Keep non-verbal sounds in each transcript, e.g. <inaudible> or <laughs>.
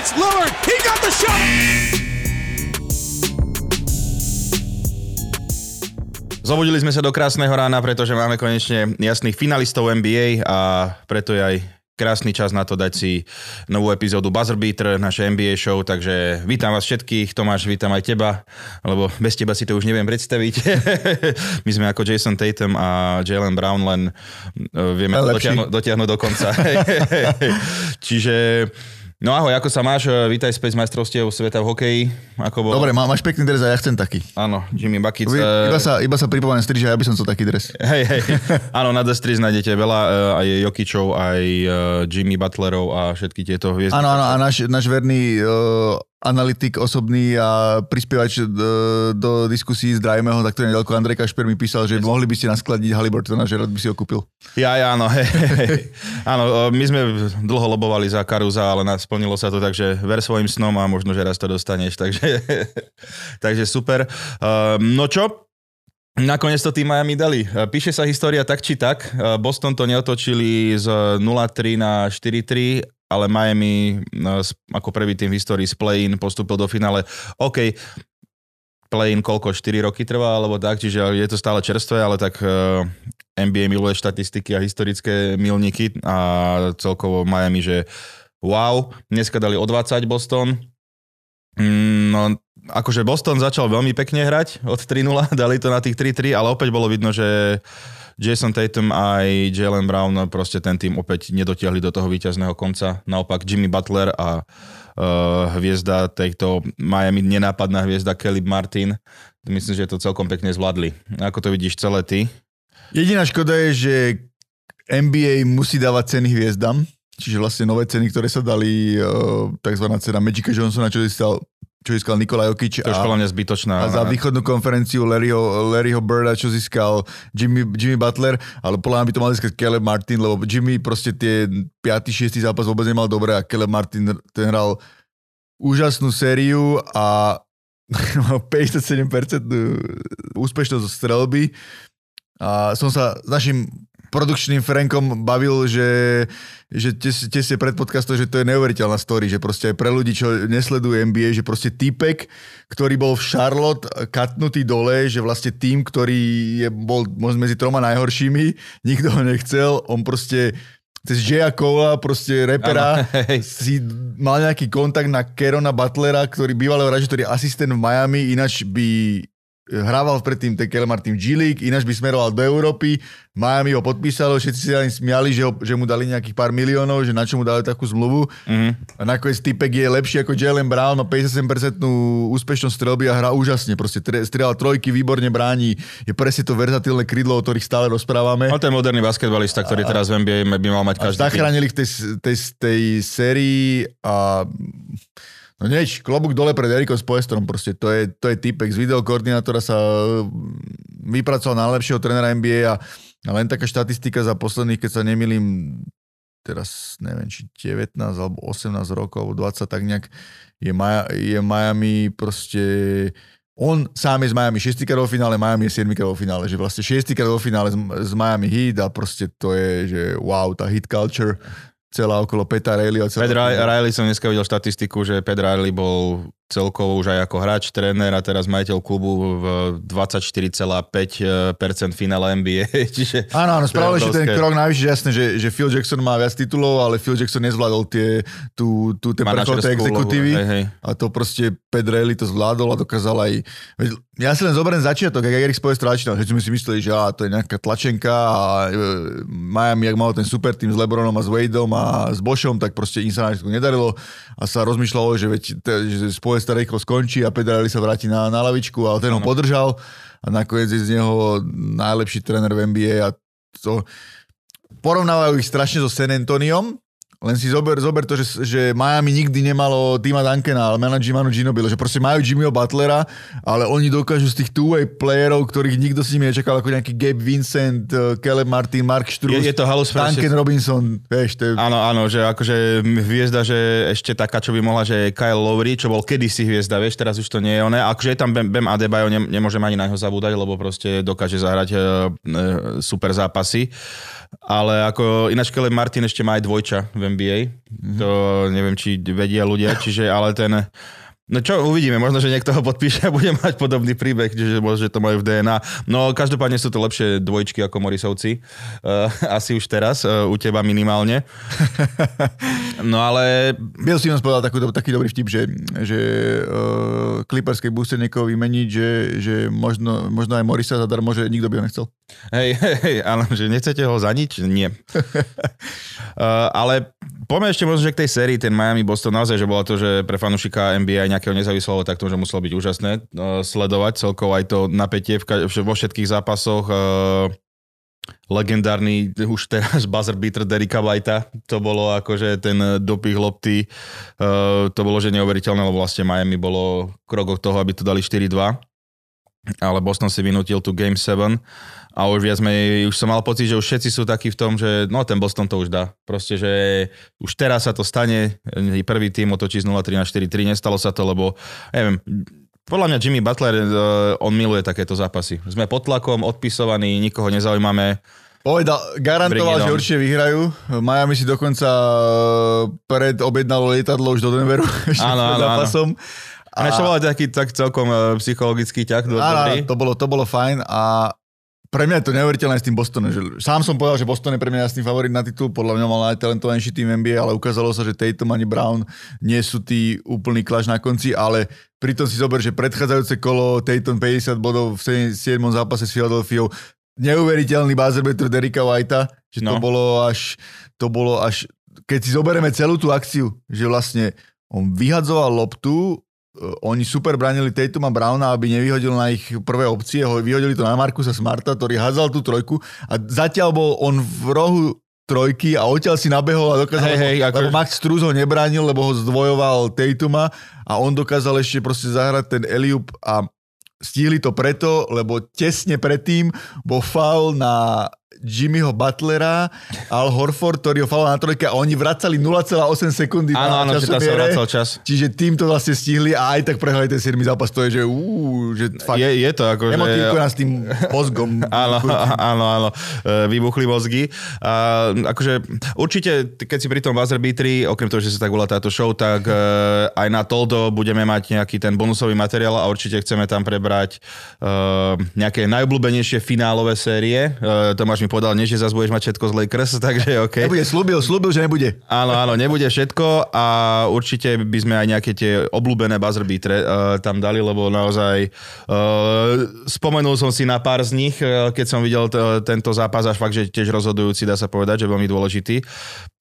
It's Lillard. He got the shot. Zobudili sme sa do krásneho rána, pretože máme konečne jasných finalistov NBA a preto je aj krásny čas na to dať si novú epizódu Buzzer Beater, naše NBA show, takže vítam vás všetkých, Tomáš, vítam aj teba, lebo bez teba si to už neviem predstaviť. <laughs> My sme ako Jason Tatum a Jalen Brown, len uh, vieme to dotiahnuť, dotiahnuť do konca. <laughs> Čiže No ahoj, ako sa máš? Vítaj späť z majstrovstiev sveta v hokeji. Ako bol? Dobre, má, máš pekný dres a ja chcem taký. Áno, Jimmy Buckets. Iba sa, iba sa pripomeniem striž, ja by som chcel taký dres. Hej, hej. <laughs> Áno, na Destris nájdete veľa, aj Jokičov, aj Jimmy Butlerov a všetky tieto hviezdy. Áno, áno, a náš, náš verný uh, analytik osobný a prispievač do, do diskusí z Drajmeho, tak to nedaleko Andrej Kašper mi písal, že mohli by ste naskladiť Haliburtona, že rád by si ho kúpil. Ja, ja, áno, <laughs> hej, hej. Áno, my sme dlho lobovali za Karuza, ale splnilo sa to, takže ver svojim snom a možno, že raz to dostaneš, takže, <laughs> takže super. Um, no čo, Nakoniec to tým Miami dali. Píše sa história tak či tak. Boston to neotočili z 0-3 na 4-3 ale Miami no, ako prvý tým v histórii z play-in postúpil do finále. OK, play-in koľko, 4 roky trvá, alebo tak, čiže je to stále čerstvé, ale tak eh, NBA miluje štatistiky a historické milníky a celkovo Miami, že wow, dneska dali o 20 Boston, mm, no akože Boston začal veľmi pekne hrať od 3-0, <laughs> dali to na tých 3-3, ale opäť bolo vidno, že Jason Tatum aj Jalen Brown proste ten tým opäť nedotiahli do toho víťazného konca. Naopak Jimmy Butler a uh, hviezda tejto Miami, nenápadná hviezda Kelly Martin, myslím, že to celkom pekne zvládli. Ako to vidíš celé ty? Jediná škoda je, že NBA musí dávať ceny hviezdam, čiže vlastne nové ceny, ktoré sa dali, uh, tzv. cena Magica Johnsona, čo stal čo získal Nikola Jokic. To je podľa mňa zbytočná. A za východnú konferenciu Larryho, Larryho Birda, čo získal Jimmy, Jimmy Butler, ale podľa mňa by to mal získať Caleb Martin, lebo Jimmy proste tie 5. 6. zápas vôbec nemal dobre a Caleb Martin ten hral úžasnú sériu a <laughs> mal 57% úspešnosť zo strelby. A som sa s našim produkčným Frankom bavil, že, že te ste pred podcastom, že to je neuveriteľná story, že proste aj pre ľudí, čo nesledujú NBA, že proste typek, ktorý bol v Charlotte katnutý dole, že vlastne tým, ktorý je, bol možno medzi troma najhoršími, <laughs> nikto ho nechcel, on proste cez Jaya Cola, proste repera, <laughs> si mal nejaký kontakt na Kerona Butlera, ktorý bývalého hráča, ktorý je asistent v Miami, ináč by hrával predtým ten Kelmar tým G League, ináč by smeroval do Európy, Miami ho podpísalo, všetci si ani smiali, že, ho, že mu dali nejakých pár miliónov, že na čo mu dali takú zmluvu. Mm-hmm. A nakoniec typek je lepší ako Jalen Brown, má 57% úspešnosť strelby a hrá úžasne. Proste strieľa trojky, výborne bráni, je presne to verzatilné krídlo, o ktorých stále rozprávame. Ale ten moderný basketbalista, ktorý teraz v NBA by mal mať každý. Zachránili v tej, tej, tej sérii a No nieč, klobúk dole pred Erikom Spoestrom, proste to je, to je typek z videokoordinátora sa vypracoval na najlepšieho trénera NBA a, a len taká štatistika za posledných, keď sa nemýlim, teraz neviem, či 19 alebo 18 rokov, alebo 20, tak nejak je, Maja, je Miami proste on sám je z Miami 6 krát vo finále, Miami je 7 krát vo finále, že vlastne 6 krát vo finále z, z Miami Heat a proste to je, že wow, tá hit culture celá okolo Peta Riley. Pet Riley som dneska videl štatistiku, že Pet Riley bol celkovo už aj ako hráč, tréner a teraz majiteľ klubu v 24,5% finále NBA. <laughs> Čiže áno, áno, spravili si ten krok najvyššie, jasné, že, že Phil Jackson má viac titulov, ale Phil Jackson nezvládol tie, tú, tú, tie prechod exekutívy hej, hej. a to proste Pet Riley to zvládol a dokázal aj... Ja si len zoberiem začiatok, ak Erik Spoelstra začínal, že sme si mysleli, že á, to je nejaká tlačenka a e, Miami, ak mal ten super tým s Lebronom a s Wadeom a s Bošom, tak proste im sa nedarilo a sa rozmýšľalo, že, veď, že Spoelstra rýchlo skončí a Pedrali sa vráti na, na lavičku a ten ho podržal a nakoniec je z neho najlepší tréner v NBA a to porovnávajú ich strašne so San Antoniom, len si zober, zober to, že, že Miami nikdy nemalo Tima Duncana, ale manaží Manu Ginobili, že proste majú Jimmyho Butlera, ale oni dokážu z tých two-way playerov, ktorých nikto si nečakal, ako nejaký Gabe Vincent, eh, Caleb Martin, Mark Struz, je, je to halus, Duncan Robinson, vieš, to je... Áno, áno, že akože hviezda, že ešte taká, čo by mohla, že Kyle Lowry, čo bol kedysi hviezda, vieš, teraz už to nie je oné. Akože je tam Bam, Bam Adebayo, ne, nemôžem ani na neho zabúdať, lebo proste dokáže zahrať e, e, super zápasy ale ako ináč Caleb Martin ešte má aj dvojča v NBA. Mm-hmm. To neviem, či vedia ľudia, čiže ale ten No čo, uvidíme, možno, že niekto ho podpíše a bude mať podobný príbeh, že možno, že to majú v DNA. No každopádne sú to lepšie dvojčky ako Morisovci. Uh, <laughs> asi už teraz, uh, u teba minimálne. <laughs> No ale... Bill Simmons povedal takú, taký dobrý vtip, že, že uh, Clippers, keď bude niekoho vymeniť, že, že možno, možno aj Morisa zadarmo, že nikto by ho nechcel. Hej, <laughs> hej, hej, ale že nechcete ho za nič? Nie. uh, ale poďme ešte možno, že k tej sérii, ten Miami Boston, naozaj, že bola to, že pre fanúšika NBA nejakého nezávislého, tak to, že muselo byť úžasné uh, sledovať celkovo aj to napätie v, vo všetkých zápasoch. Uh, legendárny už teraz <laughs> buzzer beater Derika Whitea, to bolo akože ten dopich lopty, uh, to bolo že neuveriteľné, lebo vlastne Miami bolo krok od toho, aby to dali 4-2 ale Boston si vynútil tu Game 7 a už viac menej, už som mal pocit, že už všetci sú takí v tom, že no ten Boston to už dá. Proste, že už teraz sa to stane, prvý tým otočí z 0-3 na 4-3, nestalo sa to, lebo neviem, podľa mňa Jimmy Butler, uh, on miluje takéto zápasy. Sme pod tlakom, odpisovaní, nikoho nezaujímame. Povedal, garantoval, že určite vyhrajú. Miami si dokonca e, pred objednalo lietadlo už do Denveru. <laughs> Áno, áno, zápasom. Áno. A, to bol taký tak celkom psychologický ťah. Áno, to bolo, to bolo fajn a pre mňa je to neuveriteľné s tým Bostonom. Že sám som povedal, že Boston je pre mňa jasný favorit na titul, podľa mňa mal najtalentovanejší tým NBA, ale ukázalo sa, že Tatum ani Brown nie sú tí úplný klaš na konci, ale pritom si zober, že predchádzajúce kolo Tatum 50 bodov v 7. zápase s Philadelphia, neuveriteľný buzzer Derika Whitea, že no. to bolo až, to bolo až, keď si zoberieme celú tú akciu, že vlastne on vyhadzoval loptu oni super bránili Tatuma Browna, aby nevyhodil na ich prvé opcie, ho vyhodili to na Markusa Smarta, ktorý hádzal tú trojku. A zatiaľ bol on v rohu trojky a odtiaľ si nabehol a dokázal, hey, hey, lebo, ako... Max Struz ho nebránil, lebo ho zdvojoval Tatuma a on dokázal ešte proste zahrať ten Eliup a stihli to preto, lebo tesne predtým bol faul na Jimmyho Butlera, Al Horford, ktorý ho faloval na trojke a oni vracali 0,8 sekundy áno, áno, že sa čas. Čiže tým to vlastne stihli a aj tak prehrali ten 7 zápas. To je, že, ú, že fakt, je, je to ako, že... nás tým mozgom. <laughs> áno, <laughs> áno, áno, e, vybuchli mozgy. A, akože určite, keď si pri tom buzzer beatri, okrem toho, že sa tak volá táto show, tak uh, aj na Toldo budeme mať nejaký ten bonusový materiál a určite chceme tam prebrať uh, nejaké najobľúbenejšie finálové série. Uh, Tomáš mi povedal, nie, že zase budeš mať všetko z Lakers, <laughs> takže OK. Nebude, slúbil, slúbil, že nebude. Áno, áno, nebude všetko a určite by sme aj nejaké tie obľúbené buzzer beatre uh, tam dali, lebo naozaj uh, spomenul som si na pár z nich, uh, keď som videl t- tento zápas, až fakt, že tiež rozhodujúci, dá sa povedať, že veľmi dôležitý.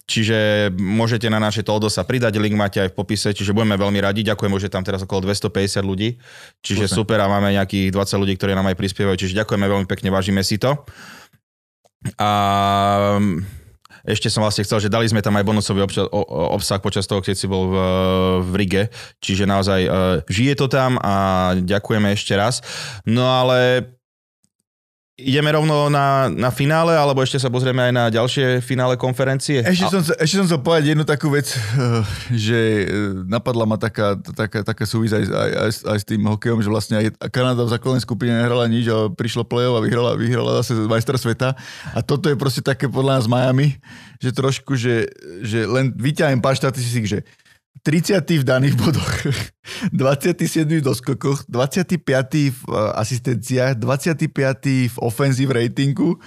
Čiže môžete na naše Toldo sa pridať, link máte aj v popise, čiže budeme veľmi radi. Ďakujem, že tam teraz okolo 250 ľudí, čiže super a máme nejakých 20 ľudí, ktorí nám aj prispievajú, čiže ďakujeme veľmi pekne, vážime si to. A mm, ešte som vlastne chcel, že dali sme tam aj bonusový obča- obsah počas toho, keď si bol v, v Rige, čiže naozaj uh, žije to tam a ďakujeme ešte raz. No ale Ideme rovno na, na finále, alebo ešte sa pozrieme aj na ďalšie finále konferencie? Ešte, a... som, ešte som chcel povedať jednu takú vec, eh, že eh, napadla ma taká, taká, taká súvis aj, aj, aj, aj s tým hokejom, že vlastne aj Kanada v základnej skupine nehrala nič a prišlo play-off a vyhrala, vyhrala zase majster sveta. A toto je proste také podľa nás Miami, že trošku, že, že len vyťahujem pár štatistík, že 30. v daných bodoch, 27. v doskokoch, 25. v eh, asistenciách, 25. v offensive ratingu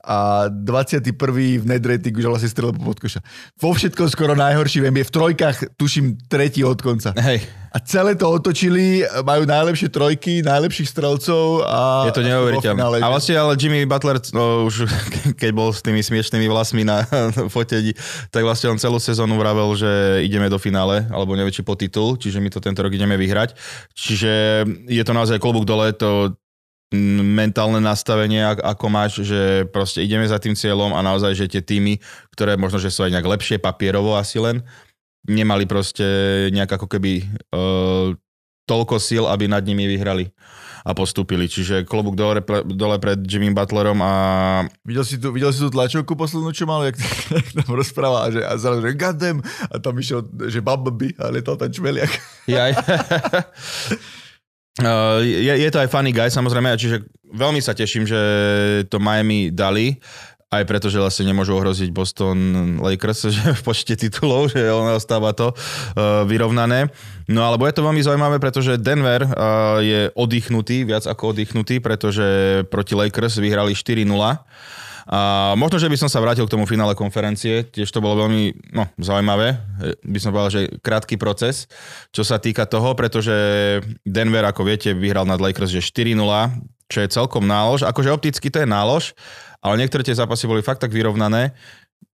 a 21. v net že vlastne strelil po podkoša. Vo všetkom skoro najhorší v NBA. V trojkách tuším tretí od konca. Hej. A celé to otočili, majú najlepšie trojky, najlepších strelcov a... Je to neuveriteľné. A vlastne ale Jimmy Butler, no, už <laughs> keď bol s tými smiešnými vlasmi na <laughs> fotení, tak vlastne on celú sezónu vravel, že ideme do finále, alebo neviem, či po titul, čiže my to tento rok ideme vyhrať. Čiže je to naozaj klobúk dole, to mentálne nastavenie, ako máš, že proste ideme za tým cieľom a naozaj, že tie týmy, ktoré možno, že sú aj nejak lepšie papierovo asi len, nemali proste nejak ako keby uh, toľko síl, aby nad nimi vyhrali a postúpili. Čiže klobúk dole, pre, dole pred Jimmy Butlerom a... Videl si, tu, videl si tú tlačovku poslednú, čo mal, jak, jak tam rozprával, že, a zrazu, že goddamn, a tam išiel, že Bumblebee, a letal tam čmeliak. Ja, <laughs> Uh, je, je to aj funny guy samozrejme, čiže veľmi sa teším, že to Miami dali aj preto, že vlastne nemôžu ohroziť Boston Lakers <laughs> že v počte titulov, že on ostáva to uh, vyrovnané. No ale bude to veľmi zaujímavé, pretože Denver uh, je oddychnutý, viac ako oddychnutý, pretože proti Lakers vyhrali 4-0 a možno, že by som sa vrátil k tomu finále konferencie, tiež to bolo veľmi no, zaujímavé, by som povedal, že krátky proces, čo sa týka toho, pretože Denver, ako viete, vyhral nad Lakers že 4-0, čo je celkom nálož. Akože opticky to je nálož, ale niektoré tie zápasy boli fakt tak vyrovnané,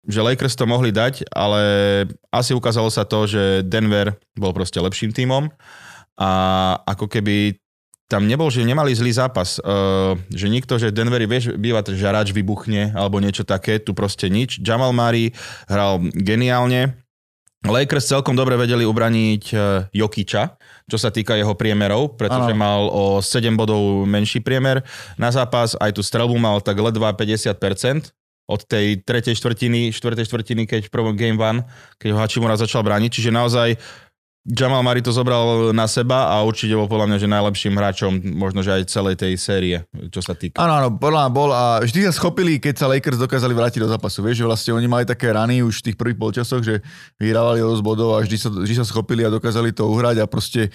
že Lakers to mohli dať, ale asi ukázalo sa to, že Denver bol proste lepším tímom a ako keby tam nebol, že nemali zlý zápas. Uh, že nikto, že Denveri, vieš, býva, že hráč vybuchne alebo niečo také, tu proste nič. Jamal Murray hral geniálne. Lakers celkom dobre vedeli ubraniť uh, Jokiča, čo sa týka jeho priemerov, pretože ano. mal o 7 bodov menší priemer na zápas, aj tú strelbu mal tak ledva 50%, od tej tretej štvrtiny, štvrtej štvrtiny, keď v prvom game one, keď ho Hachimura začal brániť. Čiže naozaj Jamal Murray to zobral na seba a určite bol podľa mňa, že najlepším hráčom možno, že aj celej tej série, čo sa týka. Áno, áno, podľa mňa bol a vždy sa schopili, keď sa Lakers dokázali vrátiť do zápasu. Vieš, že vlastne oni mali také rany už v tých prvých polčasoch, že vyhrávali dosť bodov a vždy sa, vždy sa schopili a dokázali to uhrať a proste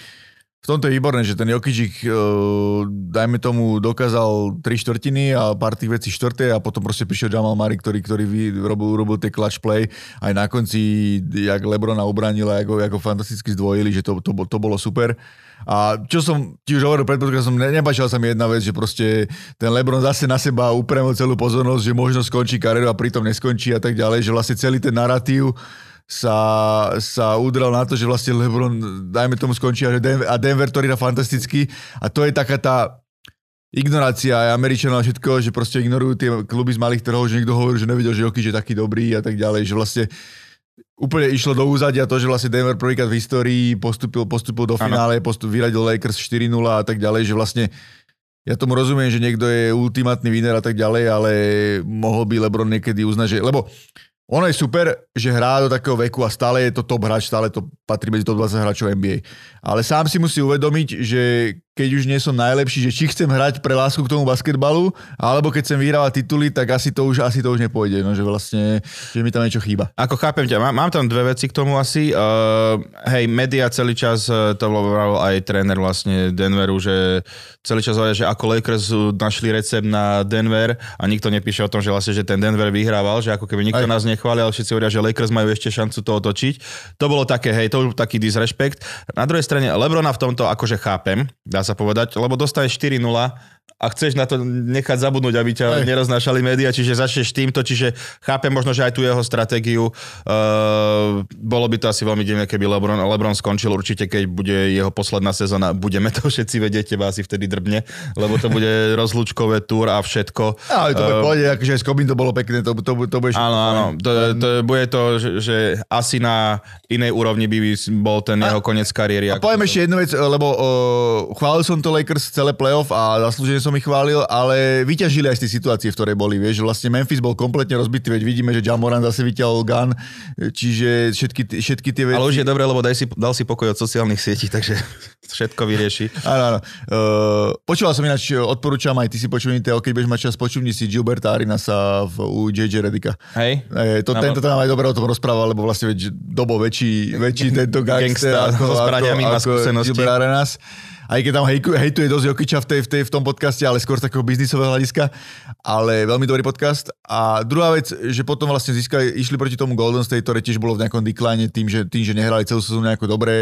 v tomto je výborné, že ten Jokičík, uh, dajme tomu, dokázal tri štvrtiny a pár tých vecí štvrté a potom proste prišiel Jamal Murray, ktorý, ktorý robil, robil tie clutch play. Aj na konci, jak Lebrona ubranil a ako, ako fantasticky zdvojili, že to, to, to bolo super. A čo som ti už hovoril pred som ne, nebačal sa mi jedna vec, že proste ten Lebron zase na seba upremil celú pozornosť, že možno skončí kariéru a pritom neskončí a tak ďalej, že vlastne celý ten narratív sa, sa udrel na to, že vlastne LeBron, dajme tomu, skončí a, Denver, a Denver to hrá fantasticky. A to je taká tá ignorácia aj Američanov a všetko, že proste ignorujú tie kluby z malých trhov, že niekto hovorí, že nevidel, že Jokic je taký dobrý a tak ďalej, že vlastne úplne išlo do úzadia to, že vlastne Denver prvýkrát v histórii postupil, postupil do finále, postup, vyradil Lakers 4-0 a tak ďalej, že vlastne ja tomu rozumiem, že niekto je ultimátny winner a tak ďalej, ale mohol by LeBron niekedy uznať, že, lebo ono je super, že hrá do takého veku a stále je to top hráč, stále to patrí medzi top 20 hráčov NBA. Ale sám si musí uvedomiť, že keď už nie som najlepší, že či chcem hrať pre lásku k tomu basketbalu, alebo keď chcem vyhrávať tituly, tak asi to už, asi to už nepôjde, no, že vlastne, že mi tam niečo chýba. Ako chápem ťa, mám, mám tam dve veci k tomu asi. Uh, hej, media celý čas, uh, to bol aj tréner vlastne Denveru, že celý čas hovoria, že ako Lakers našli recept na Denver a nikto nepíše o tom, že vlastne, že ten Denver vyhrával, že ako keby nikto aj. nás nechválil, ale všetci hovoria, že Lakers majú ešte šancu to otočiť. To bolo také, hej, to bol taký disrespekt. Na druhej strane Lebrona v tomto akože chápem, dá sa povedať, lebo dostane 4-0 a chceš na to nechať zabudnúť, aby ťa Aj. neroznášali médiá, čiže začneš týmto, čiže chápem možno, že aj tú jeho stratégiu. Uh, bolo by to asi veľmi divné, keby Lebron, Lebron skončil určite, keď bude jeho posledná sezóna. Budeme to všetci vedieť, teba asi vtedy drbne, lebo to bude <laughs> rozlúčkové túr a všetko. Ale to uh, bude akože aj s Kobin to bolo pekné, to, to, to bude Áno, áno, to, to, bude to, že, že asi na inej úrovni by bol ten a, jeho koniec kariéry. A poviem ešte jednu vec, lebo uh, chválil som to Lakers celé playoff a zaslúžene som som ich chválil, ale vyťažili aj z tej situácie, v ktorej boli. Vieš, že vlastne Memphis bol kompletne rozbitý, veď vidíme, že Jamoran zase vyťahol gun, čiže všetky, všetky tie veci... Ale už je dobré, lebo daj si, dal si pokoj od sociálnych sietí, <laughs> takže všetko vyrieši. Áno, áno. Uh, počúval som ináč, odporúčam aj ty si počuj Teo, keď budeš mať čas, počúvni si Gilberta sa v, u JJ Redika. Hej. Uh, to, tento tam aj dobre o tom rozprával, lebo vlastne veď, dobo väčší, väčší tento gangster ako, <laughs> so ako, ako Gilbert Arenas aj keď tam hejtuje dosť Jokiča v, tej, v, tej, v tom podcaste, ale skôr z takého biznisového hľadiska, ale veľmi dobrý podcast. A druhá vec, že potom vlastne získali, išli proti tomu Golden State, ktoré tiež bolo v nejakom decline tým, že, tým, že nehrali celú sezónu nejako dobre,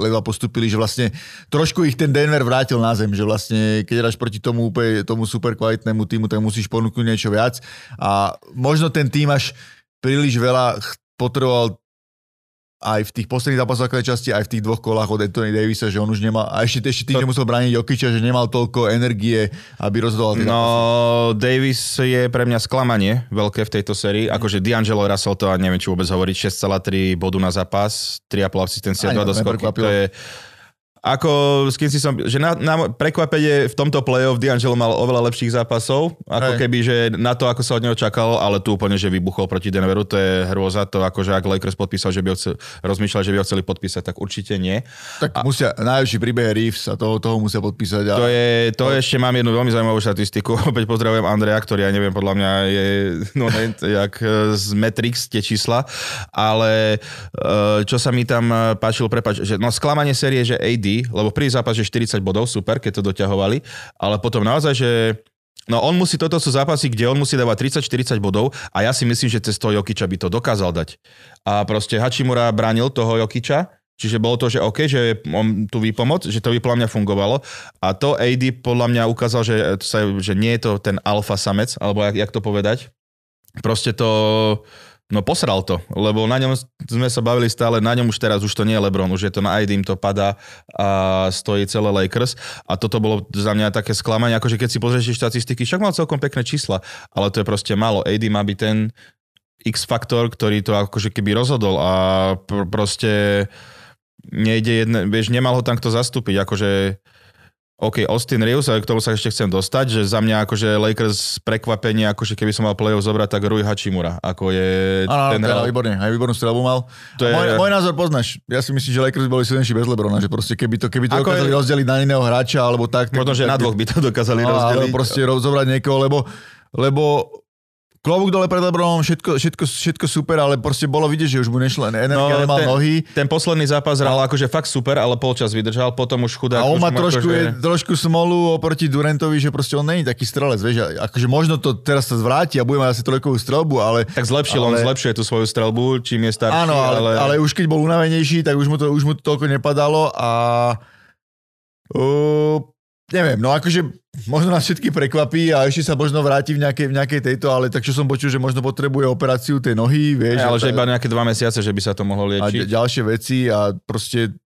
ledva postupili, že vlastne trošku ich ten Denver vrátil na zem, že vlastne keď hráš proti tomu úplne tomu super kvalitnému týmu, tak musíš ponúknuť niečo viac. A možno ten tým až príliš veľa potreboval aj v tých posledných zápasoch časti, aj v tých dvoch kolách od Anthony Davisa, že on už nemal, a ešte, ešte tým, že musel brániť Jokiča, že nemal toľko energie, aby rozhodoval No, zápasy. Davis je pre mňa sklamanie veľké v tejto sérii, akože D'Angelo Russell to, a neviem, či vôbec hovoriť, 6,3 bodu na zápas, 3,5 asistencia, 2 doskoky, to je Ako, s kým si som, že na, na prekvapenie v tomto play-off D'Angelo mal oveľa lepších zápasov, ako Hej. keby, že na to, ako sa od neho čakalo, ale tu úplne, že vybuchol proti Denveru, to je hrôza, to akože ak Lakers podpísal, že by ho chcel, rozmýšľal, že by ho chceli podpísať, tak určite nie. Tak musia, najlepší príbeh Reeves a toho, toho musia podpísať. A... To je, to ešte mám jednu veľmi zaujímavú štatistiku. <laughs> Opäť pozdravujem Andreja, ktorý ja neviem, podľa mňa je no, ne, jak e, z Matrix tie čísla, ale e, čo sa mi tam e, páčilo, prepač, že no sklamanie série, že AD, lebo prvý zápas, že 40 bodov, super, keď to doťahovali, ale potom naozaj, že No on musí, toto sú zápasy, kde on musí dávať 30-40 bodov a ja si myslím, že cez toho Jokiča by to dokázal dať. A proste Hachimura bránil toho Jokiča, čiže bolo to, že OK, že on tu výpomoc, že to by podľa mňa fungovalo. A to AD podľa mňa ukázal, že, že nie je to ten alfa samec, alebo jak, jak to povedať. Proste to, no posral to, lebo na ňom sme sa bavili stále, na ňom už teraz, už to nie je Lebron, už je to na AD, im to padá a stojí celé Lakers. A toto bolo za mňa také sklamanie, akože keď si pozrieš štatistiky, však mal celkom pekné čísla, ale to je proste málo. AD má byť ten X-faktor, ktorý to akože keby rozhodol a pr- proste nejde jedne, vieš, nemal ho tam kto zastúpiť, akože OK, Austin Reeves, ale k tomu sa ešte chcem dostať, že za mňa akože Lakers prekvapenie, akože keby som mal play-off zobrať, tak Rui Hachimura, ako je Áno, ten áno, hral. teda, výborne, aj výbornú strelbu mal. To je- môj, môj, názor poznáš. Ja si myslím, že Lakers boli silnejší bez Lebrona, že proste keby to, keby to Ako dokázali je- rozdeliť na iného hráča, alebo tak. tak Možno, že na dvoch by to dokázali No, ale rozdeliť. proste ro- zobrať niekoho, lebo, lebo klobúk dole pred Lebronom, všetko, všetko, všetko super, ale proste bolo vidieť, že už mu nešlo energia, No, nemal ten- nohy. Ten posledný zápas hral akože fakt super, ale polčas vydržal, potom už chudák. A on má trošku, akože- je, trošku smolu oproti Durantovi, že proste on není taký strelec, vieš, akože možno to teraz sa zvráti a bude mať asi trojkovú strelbu, ale Tak zlepšil, on ale- zlepšuje tú svoju strelbu, čím je starší. Áno, ale, ale... ale už keď bol unavenejší, tak už mu to, už mu to toľko nepadalo a uh, neviem, no akože možno nás všetky prekvapí a ešte sa možno vráti v nejakej, v nejakej tejto, ale tak čo som počul, že možno potrebuje operáciu tej nohy, vieš. ale a že iba nejaké dva mesiace, že by sa to mohlo a liečiť. ď- ďalšie veci a proste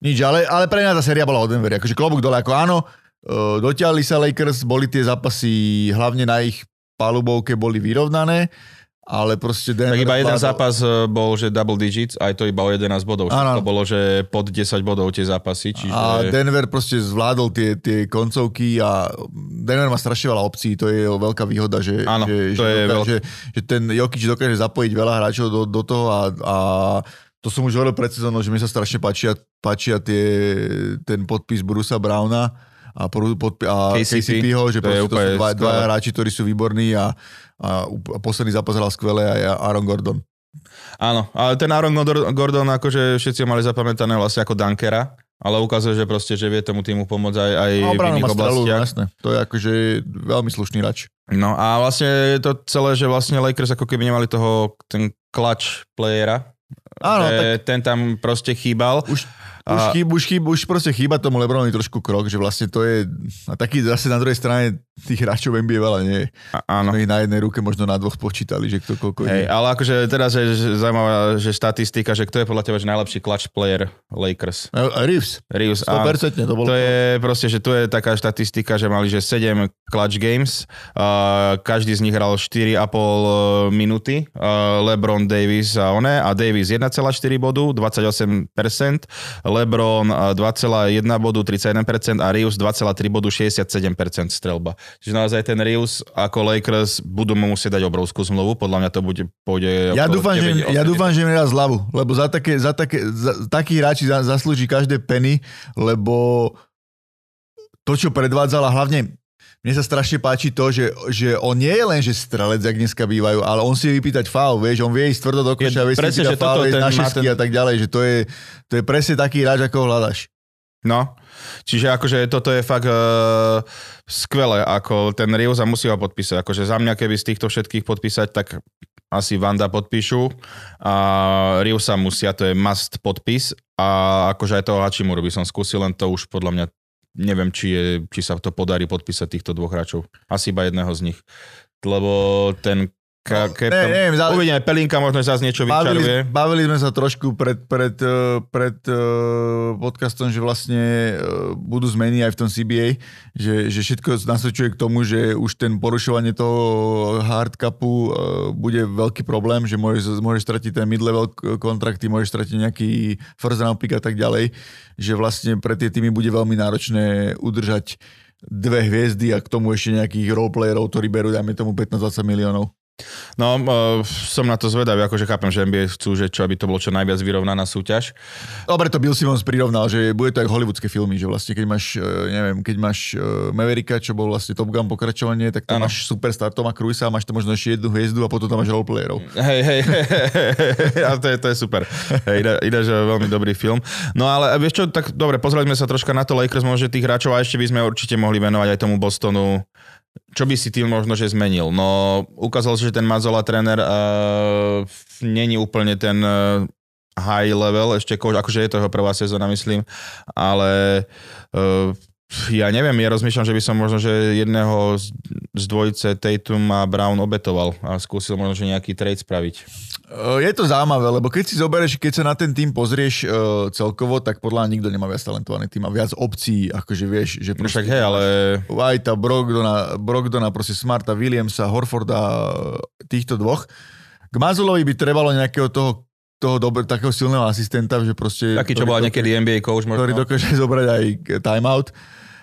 nič, ale, ale pre mňa tá séria bola od Denveri, akože klobúk dole, ako áno, uh, dotiahli sa Lakers, boli tie zápasy hlavne na ich palubovke boli vyrovnané, ale proste Denver Tak iba jeden zvládol- zápas e, bol, že double digits, aj to iba o 11 bodov. Áno. Všetko bolo, že pod 10 bodov tie zápasy, čiže... A Denver proste zvládol tie, tie koncovky a Denver má strašne veľa opcií, to je jeho veľká výhoda, že, Áno, že, to že, je dokáže, veľk- že, že ten Jokic dokáže zapojiť veľa hráčov do, do toho a, a to som už hovoril pred sezónou, že mi sa strašne páčia, páčia tie, ten podpis Brusa Browna a, podpi- a KCP, KCP-ho, že to to sú dva, dva hráči, ktorí sú výborní a, a, posledný zápas hral skvelé aj Aaron Gordon. Áno, ale ten Aaron Gordon, akože všetci ho mali zapamätané vlastne ako Dankera, ale ukazuje, že proste, že vie tomu týmu pomôcť aj, aj A v iných oblastiach. jasné. To je akože veľmi slušný hráč. No a vlastne je to celé, že vlastne Lakers ako keby nemali toho, ten clutch playera. Áno, že ten tam proste chýbal. Už, A- už, chýb, už, chýb, už proste chýba tomu Lebronovi trošku krok, že vlastne to je, a taký zase na druhej strane tých hráčov NBA veľa nie je. Áno. Sme ich na jednej ruke možno na dvoch počítali, že kto koľko Hej, je. ale akože teraz je zaujímavá že štatistika, že kto je podľa teba že najlepší clutch player Lakers? Reeves, Reeves, áno. 100% to bolo. To je proste, že tu je taká štatistika, že mali že 7 clutch games, uh, každý z nich hral 4,5 minúty, uh, LeBron, Davis a one, a Davis 1,4 bodu, 28%, LeBron uh, 2,1 bodu, 31% a Reeves 2,3 bodu, 67% strelba. Čiže naozaj ten Reeves ako Lakers budú mu musieť dať obrovskú zmluvu, podľa mňa to bude, pôjde Ja dúfam, že, 9, ja 80. dúfam, že mi dá zľavu, lebo za, také, za, také, za takí hráči za, zaslúži každé penny, lebo to, čo predvádzala, hlavne mne sa strašne páči to, že, že on nie je len, že strelec, jak dneska bývajú, ale on si vie vypýtať faul, vieš, on vie ísť tvrdo do koša, vie si vypýtať faul, na ten- a tak ďalej, že to je, to je presne taký hráč, ako ho hľadaš. No, čiže akože toto je fakt uh, skvelé, ako ten Riusa musí ho podpísať. Akože za mňa, keby z týchto všetkých podpísať, tak asi Vanda podpíšu a Riusa musia, to je must podpis a akože aj toho Hachimuru by som skúsil, len to už podľa mňa neviem, či, je, či sa to podarí podpísať týchto dvoch hráčov. Asi iba jedného z nich. Lebo ten Ka- No, Capcom. ne- neviem, za- Uvidíme, Pelinka možno zase niečo vyčaruje. Bavili, bavili sme sa trošku pred, pred, eh, pred eh, podcastom, že vlastne eh, budú zmeny aj v tom CBA, že, že všetko nasvedčuje k tomu, že už ten porušovanie toho hard cupu eh, bude veľký problém, že môžeš, môžeš stratiť ten mid-level kontrakty, môžeš stratiť nejaký first round pick a tak ďalej, že vlastne pre tie týmy bude veľmi náročné udržať dve hviezdy a k tomu ešte nejakých roleplayerov, ktorí berú, dajme tomu 15-20 miliónov. No, uh, som na to zvedavý, akože chápem, že NBA chcú, že čo, aby to bolo čo najviac vyrovnaná súťaž. Dobre, to Bill Simmons prirovnal, že bude to ako hollywoodske filmy, že vlastne keď máš, eh, neviem, keď máš eh, Mavericka, čo bol vlastne Top Gun pokračovanie, tak tam máš superstar Toma Cruise a máš tam možno ešte jednu hviezdu a potom tam máš roleplayerov. Hej, hej, hej, <laughs> a to je, to je super. Hej, ide, ide, že veľmi dobrý film. No ale vieš čo, tak dobre, pozreli sme sa troška na to Lakers, možno tých hráčov a ešte by sme určite mohli venovať aj tomu Bostonu. Čo by si tým možno, že zmenil? No, ukázal sa, že ten Mazola tréner uh, není úplne ten uh, high level, ešte ko- akože je to jeho prvá sezóna, myslím, ale uh, ja neviem, ja rozmýšľam, že by som možno, že jedného z, z dvojice Tatum a Brown obetoval a skúsil možno, že nejaký trade spraviť. Eh, Je to zaujímavé, lebo keď si zoberieš, keď sa na ten tým pozrieš uh, celkovo, tak podľa mňa nikto nemá viac talentovaný tým a viac opcií, akože vieš, že No však hej, ale Whitea, Brogdona, Brogdona, proste Smarta, Williamsa, Horforda, týchto dvoch. K Mazulovi by trebalo nejakého toho, toho dobre, takého silného asistenta, že proste... taký, čo bola niekedy NBA coach ktorý možno. dokáže zobrať aj timeout.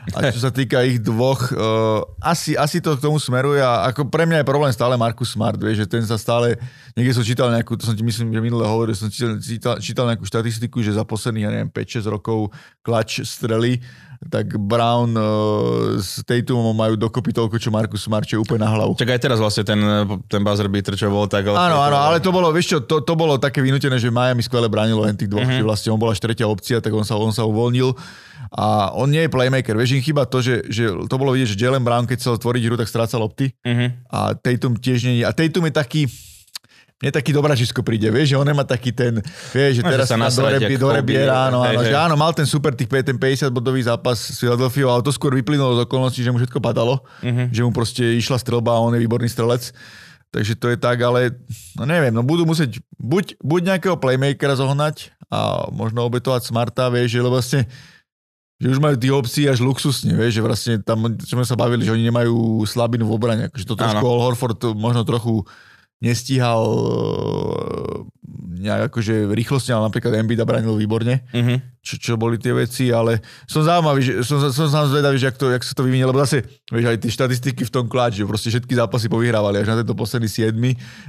A čo sa týka ich dvoch, uh, asi, asi to k tomu smeruje a ako pre mňa je problém stále Markus Smart, vieš, že ten sa stále, niekde som čítal nejakú, to som ti myslím, že minule hovoril, som čítal, čítal, čítal nejakú štatistiku, že za posledných, ja neviem, 5-6 rokov klač strely, tak Brown uh, s Tatumom majú dokopy toľko, čo Markus Smart, čo je úplne na hlavu. Čak aj teraz vlastne ten, ten buzzer beater, čo bol tak... Áno, áno, ale to bolo, vieš čo, to, to bolo také vynútené, že Miami skvele bránilo len tých dvoch, Mhm. mm-hmm. že vlastne on bola až tretia opcia, tak on sa, on sa uvoľnil. A on nie je playmaker, vieš, im chyba to, že, že to bolo vidieť, že Jalen Brown, keď chcel tvoriť hru, tak strácal lopty Uh-huh. a Tatum tiež nie je. A Tatum je taký, mne taký dobračisko príde, vieš, že on nemá taký ten, vieš, že No, že teraz sa sa dorebie, dorebie, Kobe, áno, hej, áno, hej. že áno, mal ten super tých ten 50 bodový zápas s Philadelphia, ale to skôr vyplynulo z okolností, že mu všetko padalo, Mhm. že mu proste išla strelba a on je výborný strelec. Takže to je tak, ale no neviem, no budú musieť buď, buď nejakého playmakera zohnať a možno obetovať Smarta, vieš, že lebo vlastne že už majú tých opcií až luxusne, vieš, že vlastne tam, čo sme sa bavili, že oni nemajú slabinu v obrane, akože to trošku Áno. Al Horford možno trochu nestíhal eh, nejak akože rýchlosne, ale napríklad Embiid bránil výborne, Uh-huh. čo, čo boli tie veci, ale som zaujímavý, že, som, som sám zvedavý, že jak, to, jak sa to vyvinie, lebo zase, vieš, aj tie štatistiky v tom kláč, že proste všetky zápasy povyhrávali až na tento posledný 7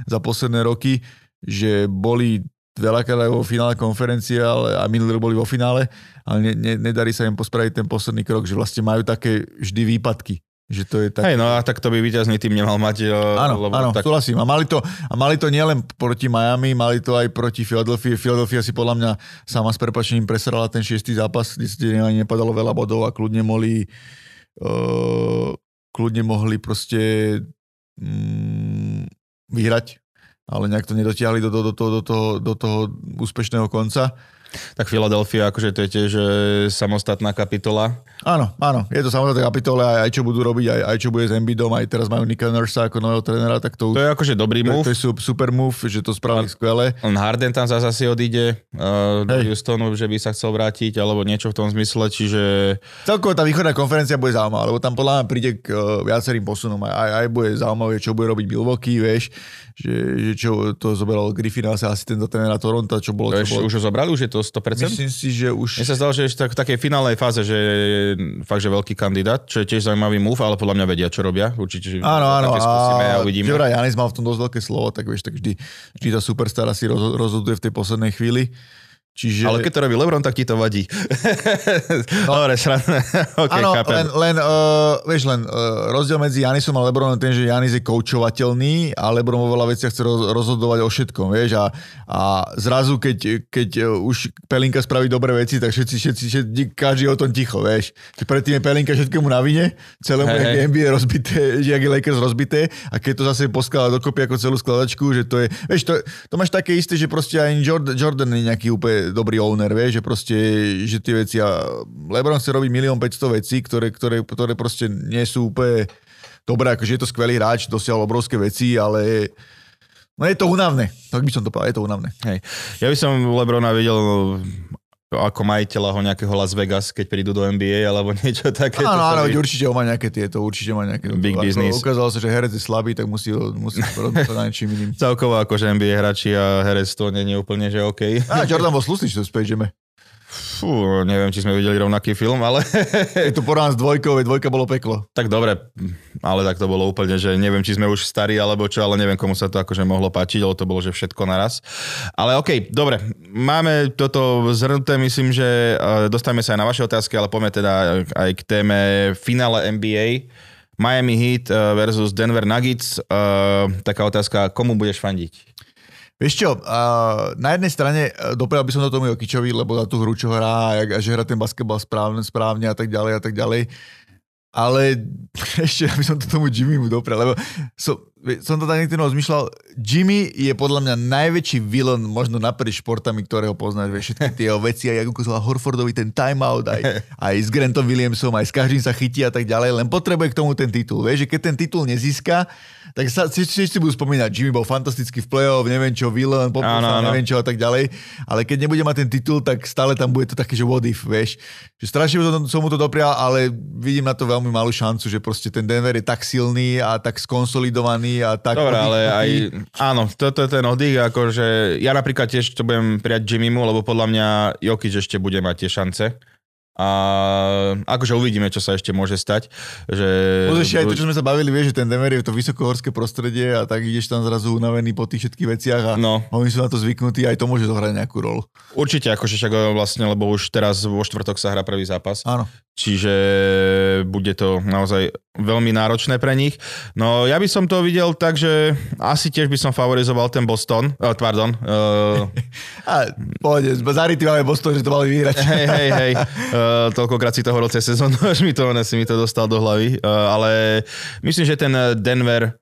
za posledné roky, že boli veľakrát aj vo finále konferencie ale, a minulý boli vo finále, ale ne, ne, nedarí sa im pospraviť ten posledný krok, že vlastne majú také vždy výpadky. Že to je tak... Hej, no a tak to by víťazný tým nemal mať. uh, Áno, lebo áno, tak, súhlasím. A mali, to, a mali to nielen proti Miami, mali to aj proti Philadelphia. Philadelphia si podľa mňa sama s prepačením presrala ten šiestý zápas, kde si ani nepadalo veľa bodov a kľudne mohli uh, kľudne mohli proste mm, vyhrať, ale nejak to nedotiahli do, do, do, toho, do, toho, do toho úspešného konca. Tak Philadelphia, akože to je tiež samostatná kapitola. Áno, áno, je to samozrejme kapitole, aj, aj čo budú robiť, aj, aj čo bude s Embiidom, aj teraz majú Nika Nursa ako nového trénera, tak to, To je akože dobrý to, move. to je su- super move, že to spravili skvele. Harden tam zase asi odíde uh, do. Houstonu, že by sa chcel vrátiť, alebo niečo v tom zmysle, čiže Celkovo tá východná konferencia bude zaujímavá, lebo tam podľa mňa príde k uh, viacerým posunom. Aj, aj bude zaujímavé, čo bude robiť Milwaukee, vieš, že, že čo to zobral Griffin asi asistenta trénera Toronto, čo bolo... to Čo už, bolo už ho zobrali, už je to 100%? myslím si, že už... Mne sa zdalo, že ešte tak, v takej finálnej fáze, že je fakt, že veľký kandidát, čo je tiež zaujímavý move, ale podľa mňa vedia, čo robia. Určite, že Áno, áno, a a uvidíme. že vraj Janis mal v tom dosť veľké slovo, tak vieš, tak vždy, vždy tá superstar si roz, rozhoduje v tej poslednej chvíli. Čiže... Ale keď to robí Lebron, tak ti to vadí. <laughs> No. Dobre, sranné. <laughs> okay, Áno, chápem. len, len, uh, vieš, len uh, rozdiel medzi Janisom a Lebronom je ten, že Janis je koučovateľný a Lebron vo veľa veciach chce roz, rozhodovať o všetkom, vieš, a, a zrazu, keď, keď uh, už Pelinka spraví dobré veci, tak všetci, všetci, všetci každý je o tom ticho, vieš. Predtým je Pelinka všetkému na vine, celému hey, hej. NBA rozbité, že je Lakers rozbité a keď to zase poskladá dokopy ako celú skladačku, že to je, vieš, to, to máš také isté, že proste aj Jordan, Jordan je nejaký úplne dobrý owner, vieš, že proste, že tie veci a Lebron chce robiť milión 500 vecí, ktoré, ktoré, ktoré proste nie sú úplne dobré, akože je to skvelý hráč, dosiahol obrovské veci, ale No je to únavné, tak by som to povedal, je to únavné. Hej. Ja by som Lebrona videl ako majiteľa ho nejakého Las Vegas, keď prídu do NBA alebo <laughs> niečo také. Áno, áno, určite ho má nejaké tieto, určite má nejaké... Big ako business. Ukázalo sa, že herec je slabý, tak musí, musí rozmýšľať na niečím iným. Celkovo akože NBA hráči a herec to nie je úplne, že OK. Á, <laughs> Jordan bol slusný, čo to Space Jame. Fú, neviem, či sme videli rovnaký film, ale... <laughs> Je to porovnám s dvojkou, dvojka bolo peklo. tak dobre, ale tak to bolo úplne, že neviem, či sme už starí alebo čo, ale neviem, komu sa to akože mohlo páčiť, lebo to bolo, že všetko naraz. Ale OK, dobre, máme toto zhrnuté, myslím, že dostaneme sa aj na vaše otázky, ale poďme teda aj k téme finále NBA. Miami Heat eh, versus Denver Nuggets. Eh, Taká otázka, komu budeš fandiť? Vieš čo, uh, na jednej strane uh, doprial by som to tomu Jokičovi, lebo za tú hru, čo hrá, a, že hrá ten basketbal správne, správne a tak ďalej a tak ďalej. Ale <laughs> ešte by som to tomu Jimmymu doprial, lebo so, som to tak niekedy rozmýšľal. Jimmy je podľa mňa najväčší villain možno naprieč športami, ktorého poznáš, vieš, všetky tie jeho veci, aj ako ukázala Horfordovi ten timeout, aj, <laughs> aj s Grantom Williamsom, aj s každým sa chytí a tak ďalej, len potrebuje k tomu ten titul. Vieš, že keď ten titul nezíska, tak sa si, si, si budú spomínať, Jimmy bol fantastický v play-off, neviem čo, villain, áno. neviem čo a tak ďalej, ale keď nebude mať ten titul, tak stále tam bude to také, že what if, vieš. Že strašne som mu to doprial, ale vidím na to veľmi malú šancu, že proste ten Denver je tak silný a tak skonsolidovaný a tak... Dobre, ale aj, áno, toto je ten oddych, akože ja napríklad tiež to budem prijať Jimmymu, lebo podľa mňa Jokic ešte bude mať tie šance. A akože uvidíme, čo sa ešte môže stať. Že... Pozrieš aj to, čo sme sa bavili, vieš, že ten Denver je to vysokohorské prostredie a tak ideš tam zrazu unavený po tých všetkých veciach a No. oni sú na to zvyknutí, aj to môže zohrať nejakú rolu. Určite, akože však vlastne, lebo už teraz vo štvrtok sa hrá prvý zápas. Áno. Čiže bude to naozaj veľmi náročné pre nich. No ja by som to videl tak, že asi tiež by som favorizoval ten Boston. Uh, pardon. Uh, <laughs> A pohode, zarytý máme Boston, že to mali vyhrať. hej, hej, hej. Uh, toľkokrát si to hovoril cez sezónu, až mi to, si mi to dostal do hlavy. Uh, ale myslím, že ten Denver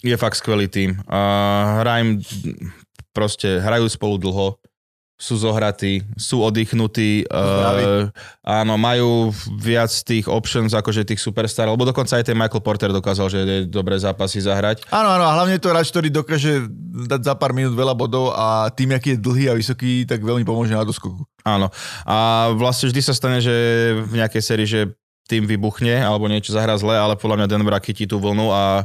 je fakt skvelý tým. Uh, hrá im proste, hrajú spolu dlho, sú zohratí, sú oddychnutí, uh, áno, majú viac tých options, akože tých superstar, lebo dokonca aj ten Michael Porter dokázal, že je dobré zápasy zahrať. Áno, áno, a hlavne to hráč, ktorý dokáže dať za pár minút veľa bodov a tým, aký je dlhý a vysoký, tak veľmi pomôže na doskoku. Áno. A vlastne vždy sa stane, že v nejakej sérii, že tým vybuchne alebo niečo zahrá zle, ale podľa mňa Denver chytí tú vlnu a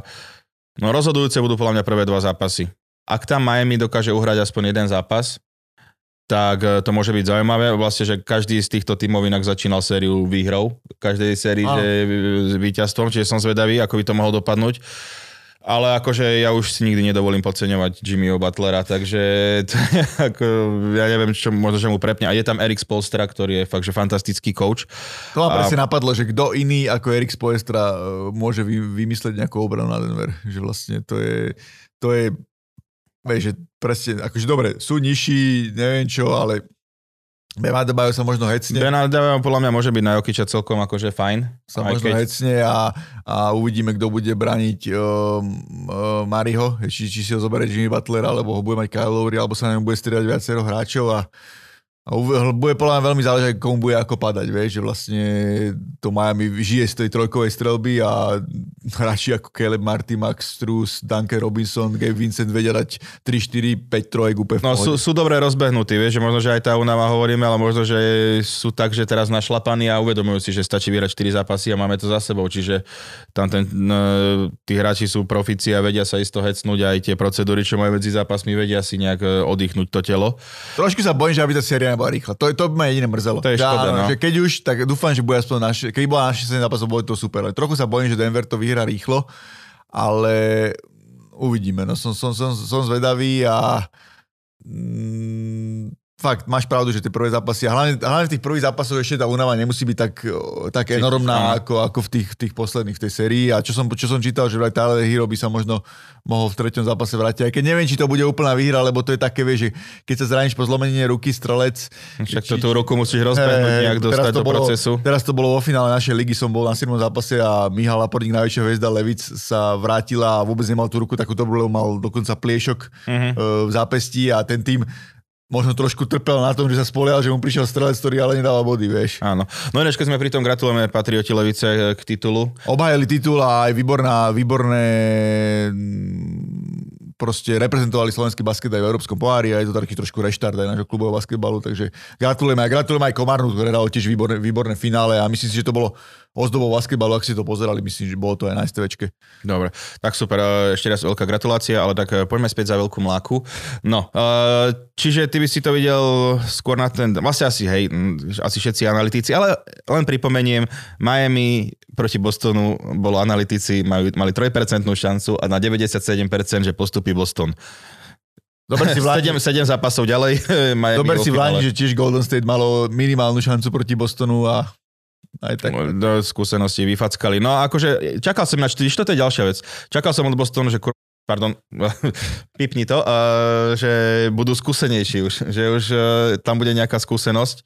no, rozhodujúce budú podľa mňa prvé dva zápasy. Ak tam Miami dokáže uhrať aspoň jeden zápas, tak e, to môže byť zaujímavé. Vlastne, že každý z týchto tímov inak začínal sériu výhrou. Každej sérii, že víťazstvom, čiže som zvedavý, ako by to mohlo dopadnúť. Ale akože ja už si nikdy nedovolím podceňovať Jimmyho Butlera, takže <laughs> to ako, ja neviem, čo možno, že mu prepne. A je tam Erik Spolstra, ktorý je fakt, že fantastický coach. To ma A- presne napadlo, že kto iný ako Erik Spoestra e, môže vy, vymysleť nejakú obranu na Denver. Že vlastne to je, to je vieš, že presne, akože dobre, sú nižší, neviem čo, ale Bema Debajo sa možno hecne. Ben Adebayo podľa mňa môže byť na Jokiča celkom akože fajn. sa možno keď- hecne a, a uvidíme, kto bude braniť um, uh, Mariho, či, či si ho zoberie Jimmy Butler, alebo ho bude mať Kyle Lowry, alebo sa na ňom bude striedať viacero hráčov a, a bude podľa mňa veľmi záležať, komu bude ako padať, vieš, že vlastne to Miami žije z tej trojkovej strelby a <laughs> hráči ako Caleb Marty, Max Strus, Duncan Robinson, Gabe Vincent vedia dať 3, 4, 5 trojek úplne No sú, sú dobre rozbehnutí, vieš, že možno, že aj tá únava hovoríme, ale možno, že sú tak, že teraz našlapaní a uvedomujú si, že stačí vyrať 4 zápasy a máme to za sebou, čiže tam ten, no, tí hráči sú profici a vedia sa isto hecnúť aj tie procedúry, čo majú medzi zápasmi, vedia si nejak e, oddychnúť to telo. Trošku sa bojím, že aby tá séria nebola rýchla. To, to by ma jediné mrzelo. To je škoda, áno, no. Že keď už, tak dúfam, že bude aspoň naše, keď bola naše 7 zápasov, bude to super. Ale trochu sa bojím, že Denver to vyhrá rýchlo, ale uvidíme. No, som, som, som, som zvedavý a mm, fakt, máš pravdu, že tie prvé zápasy, a hlavne, hlavne v tých prvých zápasoch ešte tá únava nemusí byť tak, tak Či- enormná, ako, ako v, tých, tých posledných, v tej sérii. A čo som, čo som čítal, že aj Tyler Hero by sa možno mohol v treťom zápase vrátiť. Aj keď neviem, či to bude úplná výhra, lebo to je také, vieš, že keď sa zraníš po zlomenine ruky, strelec, Však to tú ruku musíš rozbehnúť, nejak dostať do bolo, procesu. Teraz to bolo vo finále našej ligy, som bol na 7. zápase a Mihal Laporník, najväčšia hviezda Levic, sa vrátila a vôbec nemal tú ruku takú dobrú, lebo mal dokonca pliešok Mhm. uh, v zápestí a ten tým možno trošku trpel na tom, že sa spolial, že mu prišiel strelec, ktorý ale nedával body, vieš. Áno. No ináč, keď sme pri tom gratulujeme Patrioti Levice e, k titulu. Obhajili titul a aj výborná, výborné proste reprezentovali slovenský basket aj v Európskom pohári a je to taký trošku reštart aj nášho klubového basketbalu, takže gratulujem aj, gratulujem aj Komarnu, ktoré dalo tiež výborné, výborné finále a myslím si, že to bolo ozdobou basketbalu, ak si to pozerali, myslím, že bolo to aj na STVčke. Dobre, tak super, e, ešte raz veľká gratulácia, ale tak e, poďme späť za veľkú mláku. No, e, čiže ty by si to videl skôr na ten, vlastne asi, hej, asi všetci analytici, ale len pripomeniem, Miami proti Bostonu bolo analytici, mali, mali 3% šancu a na 97%, že postupí Boston. Dobre si <laughs> vládni, 7, 7 zápasov ďalej. <laughs> Dobre si vládni, ale... že tiež Golden State malo minimálnu šancu proti Bostonu a aj tak. Do skúsenosti vyfackali. No akože čakal som na 4, to je ďalšia vec. Čakal som od Bostonu, že kur... pardon, <laughs> pipni to, uh, že budú skúsenejší už, že už uh, tam bude nejaká skúsenosť.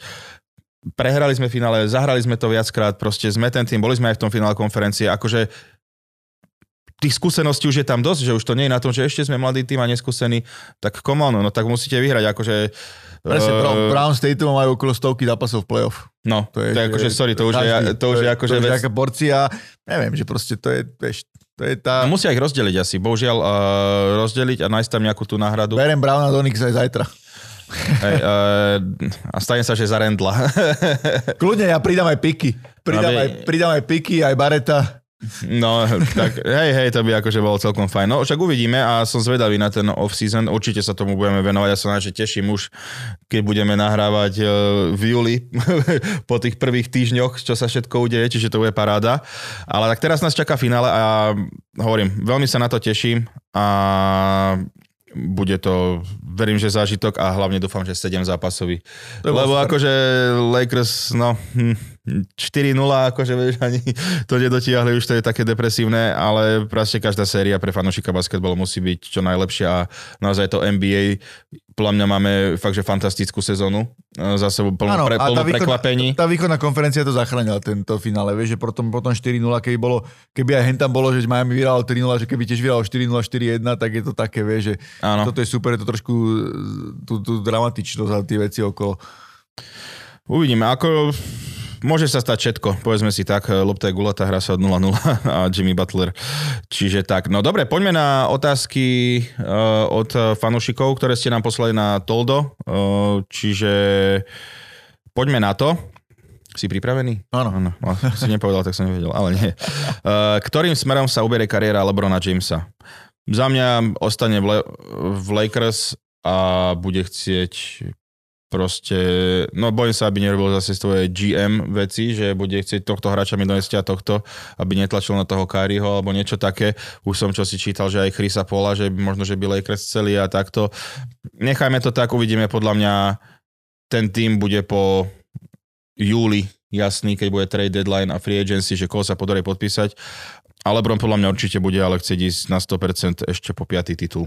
Prehrali sme finále, zahrali sme to viackrát, proste sme ten tým, boli sme aj v tom finále konferencie, akože tých skúseností už je tam dosť, že už to nie je na tom, že ešte sme mladý tým a neskúsení, tak come on, no tak musíte vyhrať, akože Presne, uh, Brown State majú okolo stovky zápasov v playoff. No, to je, to je akože, sorry, to už každý, je, to už je akože to vec... taká porcia, neviem, že proste to je, vieš, to je tá... No, musia ich rozdeliť asi, bohužiaľ uh, rozdeliť a nájsť tam nejakú tú náhradu. Berem Browna do Nix aj zajtra. Hej, uh, a stane sa, že za Rendla. Kľudne, ja pridám aj piky. Pridám, Aby... aj, pridám aj piky, aj Bareta. No, tak hej, hej, to by akože bolo celkom fajn. No, však uvidíme a som zvedavý na ten off-season. Určite sa tomu budeme venovať. Ja sa na teším už, keď budeme nahrávať e, v júli <laughs> po tých prvých týždňoch, čo sa všetko udeje, čiže to bude paráda. Ale tak teraz nás čaká finále a hovorím, veľmi sa na to teším a bude to, verím, že zážitok a hlavne dúfam, že 7 zápasový. Lebo super. akože Lakers, no, 4-0, hm, akože vieš, ani to nedotiahli, už to je také depresívne, ale proste každá séria pre fanúšika basketbalu musí byť čo najlepšia a naozaj to NBA podľa mňa máme fakt, že fantastickú sezónu e, za sebou plnú, pre, plnú tá prekvapení. Tá východná konferencia to zachránila tento finále, vieš, že potom, potom 4-0, keby, bolo, keby aj hentam bolo, že Miami vyhralo 3-0, že keby tiež vyhralo 4-0, 4-1, tak je to také, vieš, že Áno. toto je super, je to trošku e, tú, tú dramatičnosť a tie veci okolo. Uvidíme, ako Môže sa stať všetko, povedzme si tak, lopta je gulata, hra sa od 0-0 <laughs> a Jimmy Butler. Čiže tak, no dobre, poďme na otázky uh, od fanúšikov, ktoré ste nám poslali na Toldo, uh, čiže poďme na to. Si pripravený? Áno. Áno. No, si nepovedal, tak som nevedel, ale nie. Uh, ktorým smerom sa uberie kariéra Lebrona Jamesa? Za mňa ostane v, Le- v Lakers a bude chcieť proste, no bojím sa, aby nerobil zase svoje GM veci, že bude chcieť tohto hráča mi doniesť a tohto, aby netlačil na toho Kyrieho alebo niečo také. Už som čo si čítal, že aj Chrisa Pola, že možno, že by Lakers chceli a takto. Nechajme to tak, uvidíme podľa mňa ten tým bude po júli jasný, keď bude trade deadline a free agency, že koho sa podarí podpísať. A LeBron podľa mňa určite bude ale chcieť ísť na 100% ešte po piatý titul.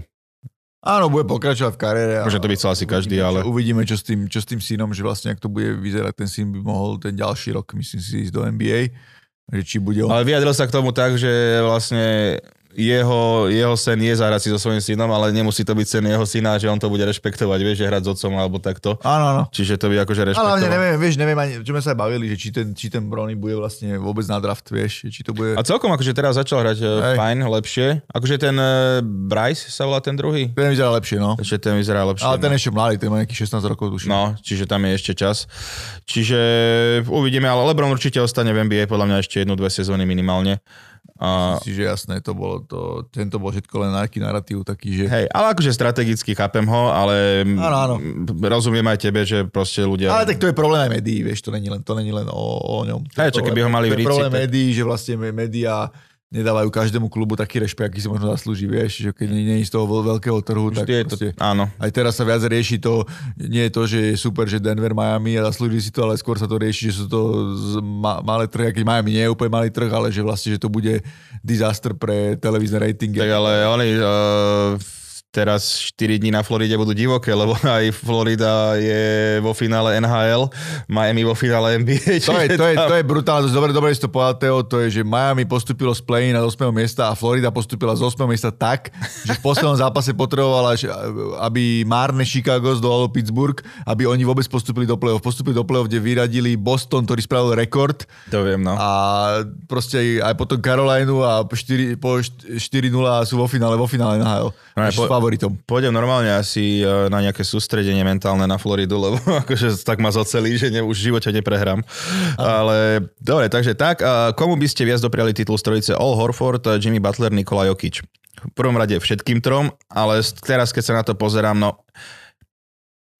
Áno, bude pokračovať v kariére. Môže to byť asi každý, ale... Uvidíme, čo s, tým, čo s tým synom, že vlastne, ak to bude vyzerať, ten syn by mohol ten ďalší rok, myslím si, ísť do NBA. Že či bude on... Ale vyjadril sa k tomu tak, že vlastne jeho, jeho sen je zahrať si so svojím synom, ale nemusí to byť sen jeho syna, že on to bude rešpektovať, vieš, že hrať s otcom alebo takto. Áno, áno. Čiže to by akože rešpektovať. Ale neviem, vieš, neviem ani, čo sme sa bavili, že či ten, či ten Brony bude vlastne vôbec na draft, vieš, či to bude... A celkom akože teraz začal hrať Hej. fajn, lepšie. Akože ten uh, Bryce sa volá ten druhý? Ten vyzerá lepšie, no. Ešte ten vyzerá lepšie. Ale ten no. ešte mladý, ten má nejakých 16 rokov, tuším. No, čiže tam je ešte čas. Čiže uvidíme, ale LeBron určite ostane v NBA podľa mňa ešte jednu, dve sezóny minimálne. A... Si, že jasné, to bolo to, tento bol všetko len nejaký narratív taký, že... Hej, ale akože strategicky chápem ho, ale áno, áno. rozumiem aj tebe, že proste ľudia... Ale tak to je problém aj médií, vieš, to není len, to není len o, o ňom. Hej, čo keby ho mali v. To je problém médií, že vlastne médiá nedávajú každému klubu taký rešpekt, aký si možno zaslúži, vieš, že keď nie je z toho veľkého trhu, Už tak je proste, to, áno. aj teraz sa viac rieši to, nie je to, že je super, že Denver, Miami a zaslúži si to, ale skôr sa to rieši, že sú to ma, malé trhy, keď Miami nie je úplne malý trh, ale že vlastne, že to bude disaster pre televízne ratingy. Tak ale oni uh, teraz 4 dní na Floride budú divoké, lebo <laughs> aj Florida je vo finále NHL, Miami vo finále NBA. To je, to, je, to je brutálne, dobre, dobre si to povedal, Teo, to je, že Miami postupilo z play na 8. miesta a Florida postupila z 8. miesta tak, že v poslednom <laughs> zápase potrebovala, aby márne Chicago zdolalo Pittsburgh, aby oni vôbec postupili do play-off. Postupili do play-off, kde vyradili Boston, ktorý spravil rekord. To viem, no. A proste aj potom Carolinu a 4, po 4-0 sú vo finále, vo finále NHL. No, favoritom. Pôjdem normálne asi e, na nejaké sústredenie mentálne na Floridu, lebo <laughs> akože tak ma zocelí, že ne, už v živote neprehrám. Ale dobre, takže tak. A komu by ste viac dopriali titul z trojice? All Horford, Jimmy Butler, Nikola Jokic. V prvom rade všetkým trom, ale teraz keď sa na to pozerám, no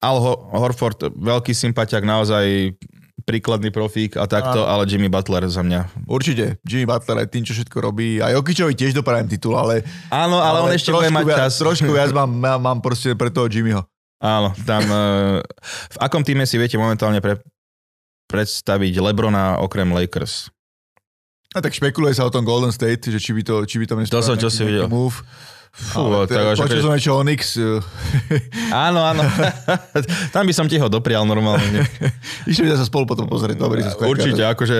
Al Horford, veľký sympatiak, naozaj príkladný profík a takto, ale Jimmy Butler za mňa. Určite, Jimmy Butler aj tým, čo všetko robí. A Jokičovi tiež doprajem titul, ale... Áno, ale, ale on ešte bude mať viac, čas. Trošku viac mám, mám, proste pre toho Jimmyho. Áno, tam... Uh, v akom týme si viete momentálne pre, predstaviť Lebrona okrem Lakers? A tak špekuluje sa o tom Golden State, že či by to, či by to To som čo si videl. Move. Fú, tak, počul som niečo Onyx. <laughs> áno, áno. <laughs> Tam by som ti ho doprial normálne. <laughs> Išli by sa spolu potom pozrieť. Dobrý, sa Určite, akože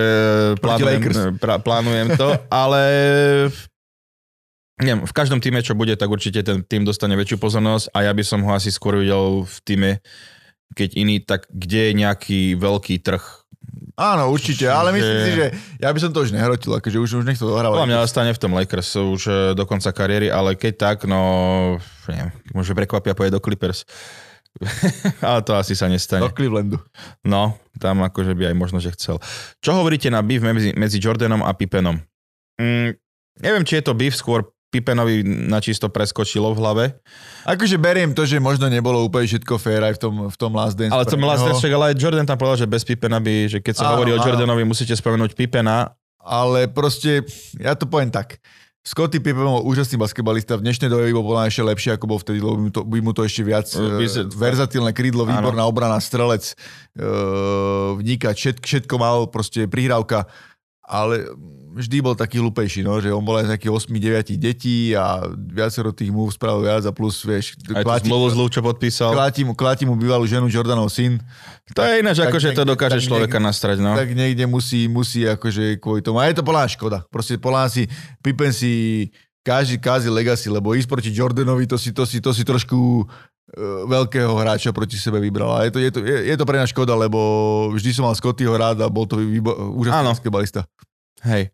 plánujem, plánujem to, ale neviem, v každom týme, čo bude, tak určite ten tým dostane väčšiu pozornosť a ja by som ho asi skôr videl v týme, keď iný, tak kde je nejaký veľký trh Áno, určite, ale myslím si, že ja by som to už nehrotil, akože už, už nechcel dohrávať. Podľa mňa ostane v tom Lakers už e, do konca kariéry, ale keď tak, no, neviem, môže prekvapia pôjde do Clippers. <laughs> ale to asi sa nestane. Do Clevelandu. No, tam akože by aj možno, že chcel. Čo hovoríte na beef medzi, medzi Jordanom a Pippenom? Mm, neviem, či je to beef skôr Pippenovi načisto preskočilo v hlave. Akože beriem to, že možno nebolo úplne všetko fair aj v tom, v tom Last Dance. Ale to Last Dance, ale aj Jordan tam povedal, že bez Pippena by, že keď sa áno, hovorí o Jordanovi, musíte spomenúť Pippena. Ale proste, ja to poviem tak. Scotty Pippen bol úžasný basketbalista, v dnešnej dobe by bol ešte lepšie, ako bol vtedy, lebo by mu to, by mu to ešte viac uh, verzatilné krídlo, výborná obrana, strelec, uh, vníkať, všetko, všetko mal, proste prihrávka, ale vždy bol taký hlupejší, no, že on bol aj taký 8-9 detí a viacero tých mu spravil viac a plus, vieš... Aj kláti, zmluvu zlú, čo podpísal. Kláti mu, kláti mu bývalú ženu Jordanov syn. To je ináč, akože to dokáže človeka niekde, nastrať, no. Tak niekde musí, musí akože kvôli tomu. A je to polá škoda. Proste polá si, Pippen si každý kázi legacy, lebo ísť proti Jordanovi, to si, to si, to si trošku e, veľkého hráča proti sebe vybral. A je to, je to, je, je to pre nás škoda, lebo vždy som mal Scottyho rád a bol to výbo- úžasný basketbalista. Hej.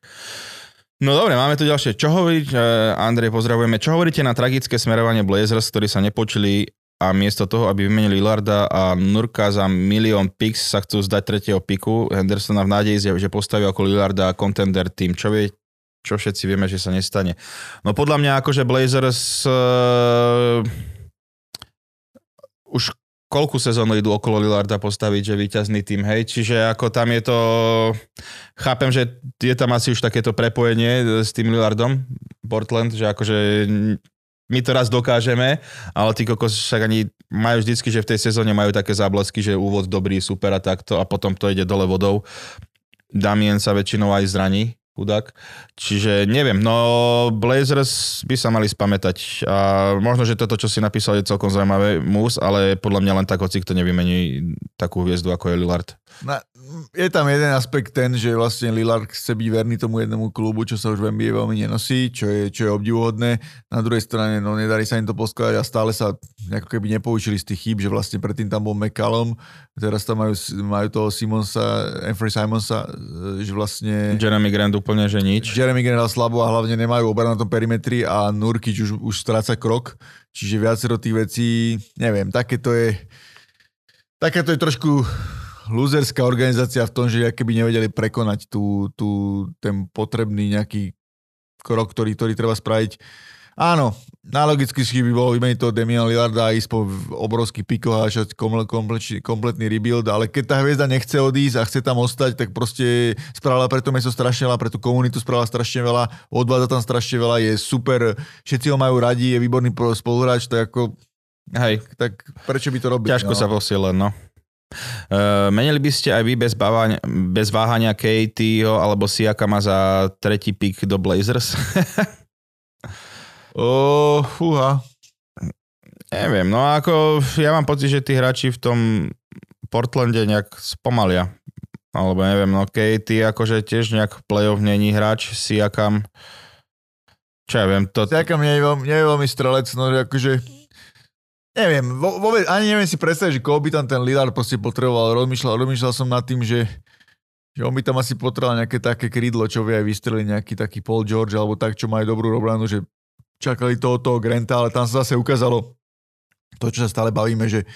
No dobre, máme tu ďalšie. Čo hovoríte, Andrej, pozdravujeme. Čo hovoríte na tragické smerovanie Blazers, ktorí sa nepočili a miesto toho, aby vymenili Lillarda a Nurka za milión pix sa chcú zdať tretieho piku Hendersona v nádeji, že postaví ako Lillarda contender tým. Čo vie, čo všetci vieme, že sa nestane. No podľa mňa akože Blazers uh, už koľku sezónu idú okolo Lillarda postaviť, že víťazný tým, hej, čiže ako tam je to, chápem, že je tam asi už takéto prepojenie s tým Lillardom, Portland, že akože my to raz dokážeme, ale tí kokos však ani majú vždycky, že v tej sezóne majú také záblesky, že úvod dobrý, super a takto a potom to ide dole vodou. Damien sa väčšinou aj zraní, chudák. Čiže neviem, no Blazers by sa mali spamätať. A možno, že toto, čo si napísal, je celkom zaujímavé mus, ale podľa mňa len tak, hoci kto nevymení takú hviezdu, ako je Lillard. Na, je tam jeden aspekt ten, že vlastne Lillard chce byť verný tomu jednému klubu, čo sa už v NBA veľmi nenosí, čo je, čo je obdivuhodné. Na druhej strane, no nedarí sa im to poskladať a stále sa ako keby nepoučili z tých chýb, že vlastne predtým tam bol McCallum, teraz tam majú, majú toho Simonsa, Anthony Simonsa, že vlastne... Jeremy Grant úplne, že nič. Jeremy Grant slabo a hlavne nemajú obranu na tom perimetri a Nurkic už, už stráca krok, čiže viacero tých vecí, neviem, také to je... Také to je trošku loserská organizácia v tom, že keby nevedeli prekonať tú, tú, ten potrebný nejaký krok, ktorý, ktorý treba spraviť. Áno, najlogickejšie by bolo vymeniť toho Demian Lillarda a ísť po obrovský pikoch a kompletný, kompletný rebuild, ale keď tá hviezda nechce odísť a chce tam ostať, tak proste spravila pre to mesto strašne veľa, pre tú komunitu spravila strašne veľa, odvádza tam strašne veľa, je super, všetci ho majú radi, je výborný spoluhráč, tak ako Hej. Tak prečo by to robiť? Ťažko no? sa posielať, no. Uh, menili by ste aj vy bez, bávania, bez váhania Katieho alebo Siakama za tretí pick do Blazers? oh, fúha. Neviem, no ako ja mám pocit, že tí hráči v tom Portlande nejak spomalia. Alebo neviem, no Katie akože tiež nejak play-off není hráč, Siakam. Čo ja viem, to... Siakam nie je, veľmi, nie je veľmi strelec, no akože Neviem, vo, vôbec, ani neviem si predstaviť, že koho by tam ten Lillard proste potreboval. Rozmýšľal, rozmýšľal som nad tým, že, že on by tam asi potreboval nejaké také krídlo, čo vie aj vystreliť nejaký taký Paul George alebo tak, čo majú dobrú obranu, že čakali toho, toho Granta, ale tam sa zase ukázalo to, čo sa stále bavíme, že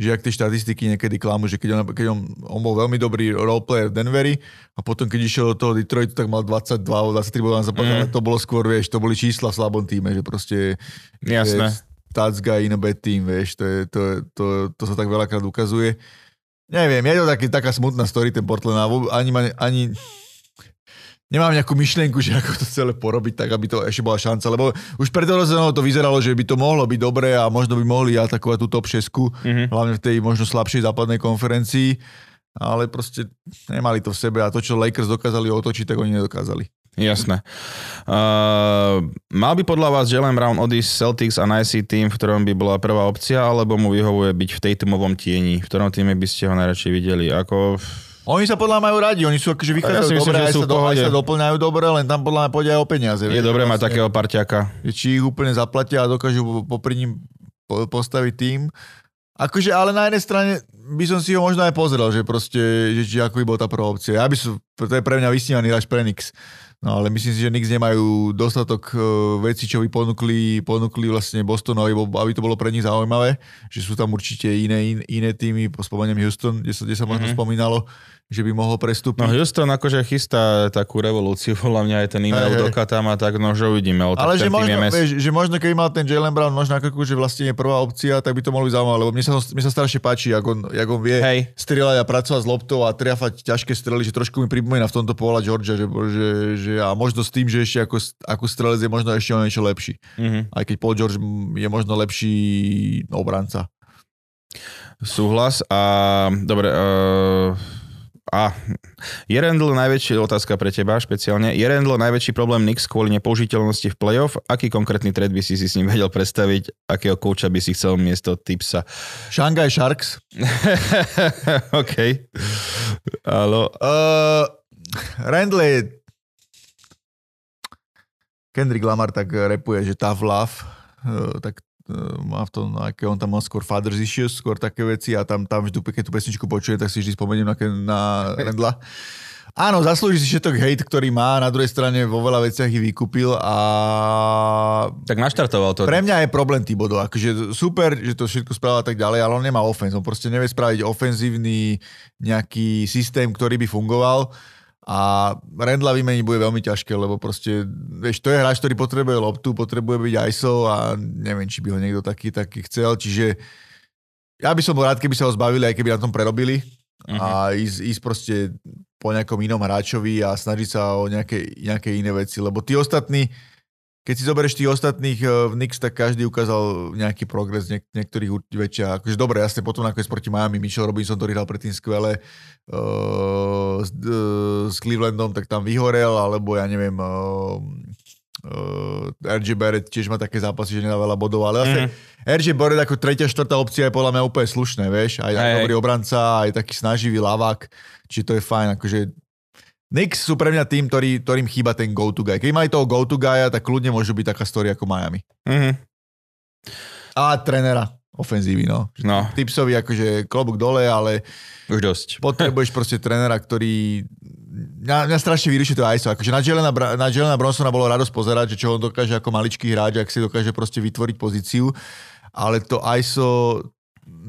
že ak tie štatistiky niekedy klamú, že keď on, keď on, on bol veľmi dobrý roleplayer v Denveri a potom keď išiel do toho Detroitu, tak mal 22 23 bodov na zápas, mm. ale to bolo skôr, vieš, to boli čísla v slabom týme, že proste Jasné. Stats guy in a bad team, vieš, to, je, to, to, to, sa tak veľakrát ukazuje. Neviem, je to taký, taká smutná story ten Portland a ani, ani, nemám nejakú myšlienku, že ako to celé porobiť tak, aby to ešte bola šanca, lebo už pred sezónou to vyzeralo, že by to mohlo byť dobré a možno by mohli atakovať tú top 6, mm-hmm. hlavne v tej možno slabšej západnej konferencii, ale proste nemali to v sebe a to, čo Lakers dokázali otočiť, tak oni nedokázali. Jasné. Uh, mal by podľa vás Jalen Brown odísť Celtics a najsi tým, v ktorom by bola prvá opcia, alebo mu vyhovuje byť v tej tumovom tieni? V ktorom týme by ste ho najradšej videli? Ako oni sa podľa majú radi, oni sú akože vychádzajú ja dobre, aj, sa, do, aj sa doplňajú dobre, len tam podľa mňa pôjde aj o peniaze. Je dobré mať vlastne, takého parťaka. Či ich úplne zaplatia a dokážu popri ním postaviť tým. Akože, ale na jednej strane by som si ho možno aj pozrel, že proste, že či ako by bol tá prvá opcia. Ja by som, to je pre mňa vysnívaný až pre Nix. No ale myslím si, že Knicks nemajú dostatok uh, vecí, čo by ponúkli, ponúkli vlastne Bostonovi, aby to bolo pre nich zaujímavé, že sú tam určite iné, in, iné týmy, spomeniem Houston, kde sa, kde sa možno mm-hmm. spomínalo, že by mohol prestúpiť. No Houston akože chystá takú revolúciu, <laughs> podľa mňa aj ten e-mail hey, do tam a tak, no že uvidíme. O, Ale že možno, vieš, že možno keby mal ten Jalen Brown možno ako, že vlastne je prvá opcia, tak by to mohlo byť zaujímavé, lebo mne sa, mne sa strašne páči, ako on, jak on vie hey. strieľať a pracovať s loptou a triafať ťažké strely, že trošku mi pripomína v tomto pohľad Georgia, že, že, že, a možno s tým, že ešte ako, ako strelec je možno ešte o niečo lepší. Mm-hmm. Aj keď Paul George je možno lepší obranca. Súhlas a dobre, uh a je Randall najväčší, otázka pre teba špeciálne, je Randall najväčší problém Knicks kvôli nepoužiteľnosti v playoff? Aký konkrétny trade by si si s ním vedel predstaviť? Akého kouča by si chcel miesto Tipsa? Shanghai Sharks. <laughs> OK. Halo. Uh, Randall je Kendrick Lamar tak repuje, že tough love, uh, tak E, má v tom, aké on tam má skôr father's issues, skôr také veci a tam, tam vždy, keď tú pesničku počuje, tak si vždy spomeniem na, na Rendla. Áno, zaslúži si všetok hate, ktorý má, na druhej strane vo veľa veciach ich vykúpil a... Tak naštartoval to. Pre mňa je problém Tibodo, akože super, že to všetko spravil a tak ďalej, ale on nemá ofens, on proste nevie spraviť ofenzívny nejaký systém, ktorý by fungoval a Rendla vymeniť bude veľmi ťažké, lebo proste, vieš, to je hráč, ktorý potrebuje loptu, potrebuje byť ISO a neviem, či by ho niekto taký, taký chcel, čiže ja by som bol rád, keby sa ho zbavili, aj keby na tom prerobili uh-huh. a mhm. ísť, ísť proste po nejakom inom hráčovi a snažiť sa o nejaké, nejaké iné veci, lebo tí ostatní, keď si zoberieš tých ostatných eh, v Knicks, tak každý ukázal nejaký progres, niek- niektorých väčšia. Akože dobre, jasne, potom nakoniec proti Miami, Mitchell Robinson, ktorý hral predtým skvele uh, s, uh, s Clevelandom, tak tam vyhorel, alebo ja neviem, uh, uh, RJ Barrett tiež má také zápasy, že nedá veľa bodov, ale vlastne mm. RJ Barrett ako tretia, štvrtá opcia je podľa mňa úplne slušné, vieš, aj, aj dobrý obranca, aj taký snaživý lavák, čiže to je fajn, akože Knicks sú pre mňa tým, ktorý, ktorým chýba ten go-to guy. Keď mali toho go-to guya, tak kľudne môžu byť taká story ako Miami. Mm-hmm. A trénera ofenzívy, no. no. Tipsovi akože klobúk dole, ale už dosť. <laughs> Potrebuješ proste trénera, ktorý... Mňa, mňa strašne vyrušuje to ISO. Akože na Jelena, na Jelena Bronsona bolo radosť pozerať, že čo on dokáže ako maličký hráč, ak si dokáže proste vytvoriť pozíciu. Ale to ISO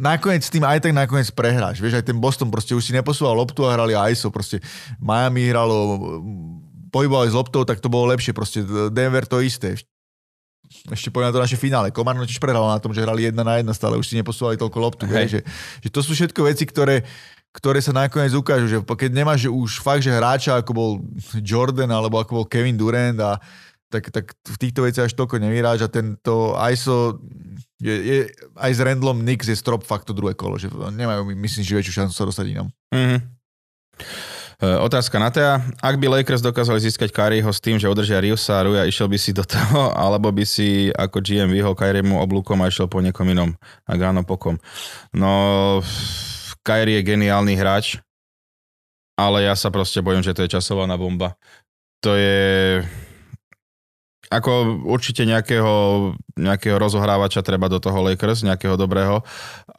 nakoniec tým aj tak nakoniec prehráš. Vieš, aj ten Boston proste už si neposúval loptu a hrali ISO. Proste Miami hralo pohybovali s loptou, tak to bolo lepšie. Proste Denver to isté. Ešte poviem na to naše finále. Komarno tiež prehralo na tom, že hrali jedna na jedna stále, už si neposúvali toľko loptu. Hej. Že, že, to sú všetko veci, ktoré, ktoré sa nakoniec ukážu. Že keď nemáš že už fakt, že hráča ako bol Jordan alebo ako bol Kevin Durant a tak, tak v týchto veciach až toľko nevyráž a tento ISO je, je, aj s Randlom Nix je strop fakt to druhé kolo, že nemajú, myslím, že väčšiu šancu sa dostať inom. Mm-hmm. Otázka na Tea. Ak by Lakers dokázali získať Kyrieho s tým, že udržia Riusa a Ruja, išiel by si do toho, <laughs> alebo by si ako GM vyhol Kyriemu oblúkom a išiel po niekom inom? Ak áno, pokom. No, Kyrie je geniálny hráč, ale ja sa proste bojím, že to je časovaná bomba. To je ako určite nejakého, nejakého rozohrávača treba do toho Lakers, nejakého dobrého,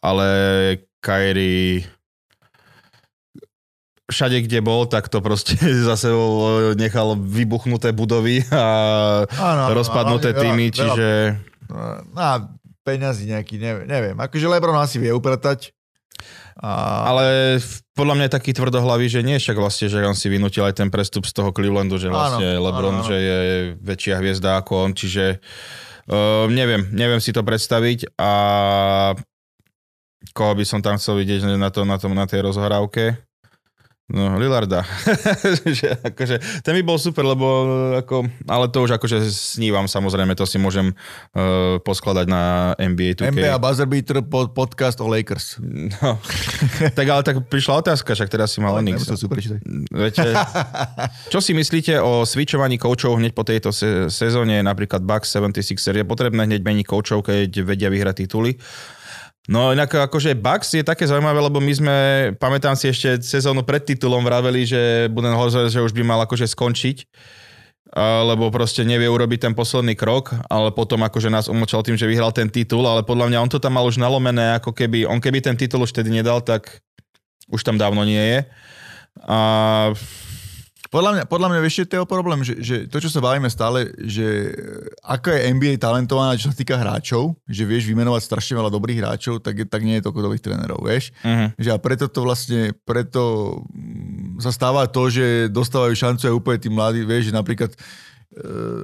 ale Kyrie všade, kde bol, tak to proste <laughs> zase nechal vybuchnuté budovy a áno, rozpadnuté veľa- týmy, veľa- čiže... No, a peňazí nejaký, neviem, neviem. Akože Lebron asi vie upratať. A, Ale podľa mňa je taký tvrdohlavý, že nie však vlastne, že on si vynútil aj ten prestup z toho Clevelandu, že vlastne Áno, LeBron, áno, áno. že je väčšia hviezda ako on, čiže uh, neviem, neviem si to predstaviť a koho by som tam chcel vidieť na, to, na, tom, na tej rozhrávke. No, Lillarda. <laughs> že, akože, ten by bol super, lebo ako, ale to už akože snívam samozrejme, to si môžem uh, poskladať na NBA 2K. NBA Buzzer Beater pod, podcast o Lakers. No. <laughs> tak ale tak prišla otázka, však teraz si mal si prečítať. Viete, čo si myslíte o switchovaní koučov hneď po tejto se- sezóne, napríklad Bucks 76 Je potrebné hneď meniť koučov, keď vedia vyhrať tituly? No inak akože Bucks je také zaujímavé, lebo my sme, pamätám si ešte sezónu pred titulom vraveli, že Budenholzer, že už by mal akože skončiť, lebo proste nevie urobiť ten posledný krok, ale potom akože nás umočal tým, že vyhral ten titul, ale podľa mňa on to tam mal už nalomené, ako keby, on keby ten titul už tedy nedal, tak už tam dávno nie je. A Podľa mňa, podľa mňa vieš, čo je problém, že, že to, čo sa bavíme stále, že ako je NBA talentovaná, čo sa týka hráčov, že vieš vymenovať strašne veľa dobrých hráčov, tak, tak nie je toľko dobrých trénerov, vieš. uh-huh. Že a preto to vlastne, preto mm, sa stáva to, že dostávajú šancu aj úplne tí mladí, vieš, že napríklad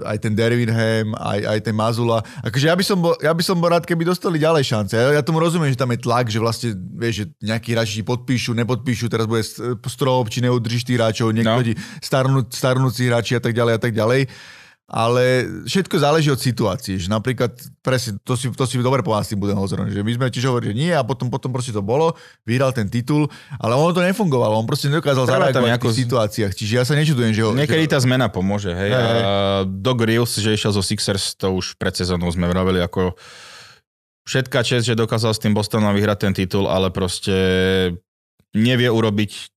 aj ten Dervinham, aj, aj ten Mazula. Akože ja by, som bol, ja by som bol rád, keby dostali ďalej šance. Ja, ja tomu rozumiem, že tam je tlak, že vlastne, vieš, že nejakí hráči podpíšu, nepodpíšu, teraz bude st- strop, či neudržíš tých hráčov, niekto No. starnú, starnúci hráči a tak ďalej a tak ďalej. Ale všetko záleží od situácií. Že napríklad, presne, to si, to si dobre povedal s tým Budenholzerom, že my sme tiež hovorili, že nie a potom, potom proste to bolo, vyhral ten titul, ale ono to nefungovalo, on proste nedokázal zareagovať v nejakú- tých situáciách. Čiže ja sa nečudujem, že ho... Niekedy že, tá zmena pomôže, hej. Hej, hej. Doc Reels, že išiel zo Sixers, to už pred sezónou sme vraveli ako všetká čest, že dokázal s tým Bostonom vyhrať ten titul, ale proste nevie urobiť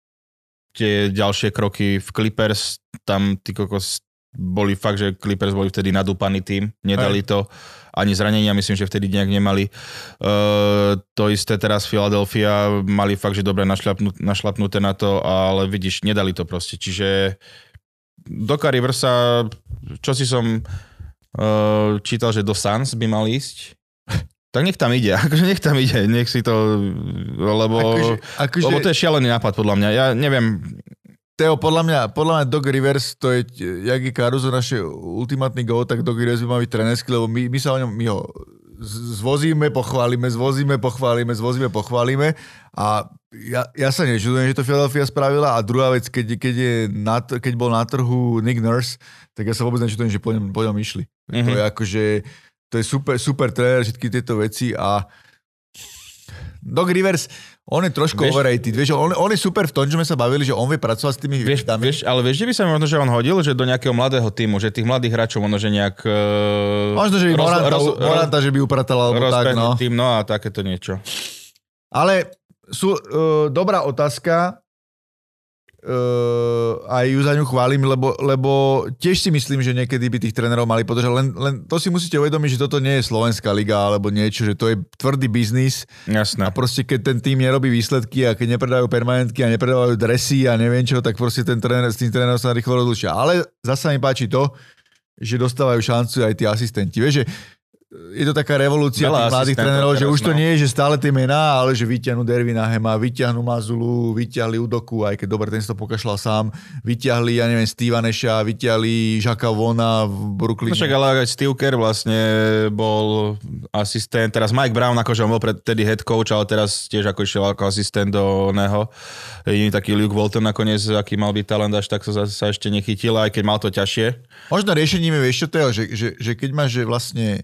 tie ďalšie kroky v Clippers, tam ty kokos boli fakt, že Clippers boli vtedy nadúpaný tým, nedali to, ani zranenia myslím, že vtedy nejak nemali. Uh, to isté teraz Philadelphia, mali fakt, že dobre našlapnuté na to, ale vidíš, nedali to proste, čiže Doka Riversa, čo si som uh, čítal, že do Suns by mal ísť, <laughs> tak nech tam ide, <laughs> akože nech tam ide, nech si to, lebo, akože, akože, lebo to je šialený nápad podľa mňa. Ja neviem, Teo, podľa mňa, podľa mňa Doc Rivers, to je, jak je Caruso naše ultimátny go, tak Doc Rivers by mal byť trenerský, lebo my, my sa o ňom, my ho zvozíme, pochválime, zvozíme, pochválime, zvozíme, pochválime a ja, ja sa nečudujem, že to Philadelphia spravila a druhá vec, keď, keď, je na, keď bol na trhu Nick Nurse, tak ja sa vôbec nečudujem, že po ňom, po ňom išli. Mm-hmm. To Mhm. je akože, to je super, super tréner, všetky tieto veci a Doc Rivers, on je trošku Vieš- overrated. Vieš, on, on je super v tom, že sme sa bavili, že on vie pracovať s tými vieš, hviezdami. vieš, ale vieš, že by sa možno, že on hodil, že do nejakého mladého týmu, že tých mladých hráčov možno, že nejak... Uh, Možno, že by Moranta, Moranta že by upratala, alebo tak, no. tým, no a takéto niečo. Ale sú, uh, dobrá otázka, uh, aj ju za ňu chválim, lebo, lebo tiež si myslím, že niekedy by tých trénerov mali podržať, len, len to si musíte uvedomiť, že toto nie je slovenská liga alebo niečo, že to je tvrdý biznis Jasné. a proste keď ten tým nerobí výsledky a keď nepredajú permanentky a nepredávajú dresy a neviem čo, tak proste ten tréner, s tým trénerom sa rýchlo rozlučia. Ale zasa mi páči to, že dostávajú šancu aj tí asistenti. Vieš, že je to taká revolúcia Veľa tých mladých trénerov, že už to no. nie je, že stále tie mená, ale že vyťahnú Dervina Hema, vyťahnú Mazulu, vyťahli Udoku, aj keď dobre, ten si to pokašľal sám, vyťahli, ja neviem, Steva Neša, vyťahli Žaka Vona v Brooklyne. No však ale aj Steve Kerr vlastne bol asistent, teraz Mike Brown, akože on bol predtedy head coach, ale teraz tiež ako išiel ako asistent do neho. Jediný taký Luke Walton nakoniec, aký mal byť talent, až tak sa, sa ešte nechytil, aj keď mal to ťažšie. Možno riešením je, vieš čo to je, že, že, že keď máš, že vlastne,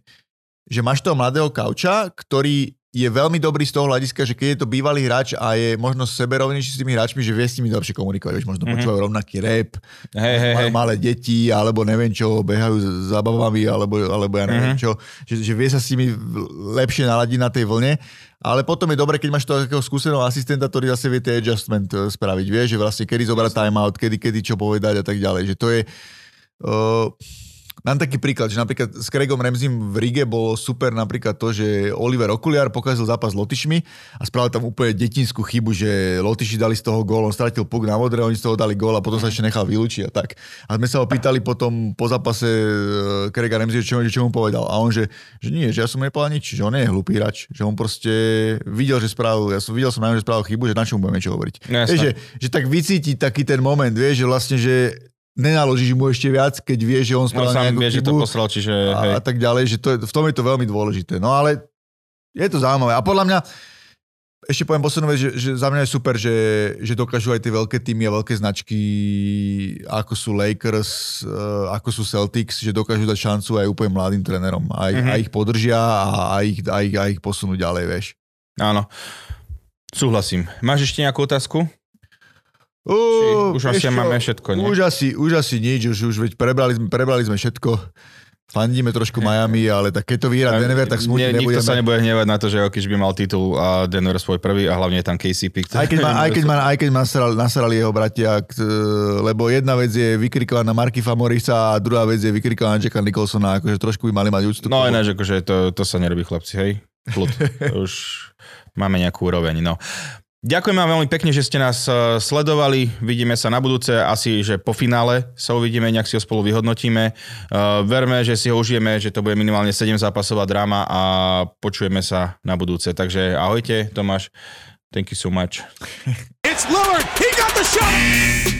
že máš toho mladého kauča, ktorý je veľmi dobrý z toho hľadiska, že keď je to bývalý hráč a je možno seberovnejší s tými hráčmi, že vie s nimi lepšie komunikovať, vieš, možno Mhm. mm-hmm. počúvajú rovnaký rap, Hej, hej, majú malé deti, alebo neviem čo, behajú s zabavami, alebo, alebo ja neviem Mhm. čo, že, že vie sa s nimi lepšie naladiť na tej vlne, ale potom je dobre, keď máš takého skúseného asistenta, ktorý zase vie tie adjustment eh, spraviť, vieš, že vlastne kedy zobrať timeout, kedy, kedy čo povedať a tak ďalej, že to je... Uh, Mám taký príklad, že napríklad s Craigom Ramseym v Rige bolo super napríklad to, že Oliver Okuliar pokazil zápas s Lotyšmi a spravil tam úplne detinskú chybu, že Lotyši dali z toho gól, on stratil puk na modré, oni z toho dali gól a potom sa ešte nechal vylúčiť a tak. A sme sa ho pýtali potom po zápase eh, Craiga Ramsey, čo, čo mu povedal. A on, že, že nie, že ja som nepovedal nič, že on nie je hlupý hráč, že on proste videl, že spravil, ja som videl som na ňom, že spravil chybu, že na čom budeme čo hovoriť. Vieš, že, že tak vycíti taký ten moment, vieš, že vlastne, že nenaložíš mu ešte viac, keď vie, že on spravil no, sám vie, že to poslal, čiže... A, a tak ďalej, že to je, v tom je to veľmi dôležité. No ale je to zaujímavé. A podľa mňa, ešte poviem poslednú vec, že, že za mňa je super, že, že dokážu aj tie veľké týmy a veľké značky, ako sú Lakers, uh, ako sú Celtics, že dokážu dať šancu aj úplne mladým trénerom. A, mm-hmm. a ich podržia a, a, ich, a, ich, a ich posunú ďalej, vieš. Áno. Súhlasím. Máš ešte nejakú otázku? Uh, už asi máme všetko, nie? Už asi, už asi nič, už, už veď prebrali, prebrali sme všetko. Fandíme trošku Miami, ale tak keď to vyhrá Denver, tak smutne Nie, Nikto sa nebude hnevať na to, že Jokic by mal titul a Denver svoj prvý a hlavne je tam KCP. Ktorý... Aj keď ma, <laughs> aj keď ma, aj keď nasrali, nasrali jeho bratia, lebo jedna vec je vykrikovaná Marky Famorisa a druhá vec je vykrikovaná Jacka Nicholsona, akože trošku by mali mať úctu. No ináč, akože to, to sa nerobí chlapci, hej? Kľud. <laughs> už máme nejakú úroveň, no. Ďakujem vám veľmi pekne, že ste nás e, sledovali. Vidíme sa na budúce, asi že po finále sa uvidíme, nejak si ho spolu vyhodnotíme. Uh, verme, že si ho užijeme, že to bude minimálne 7 zápasová dráma a počujeme sa na budúce. Takže ahojte, Tomáš. Thank you so much. It's Lillard. He got the shot.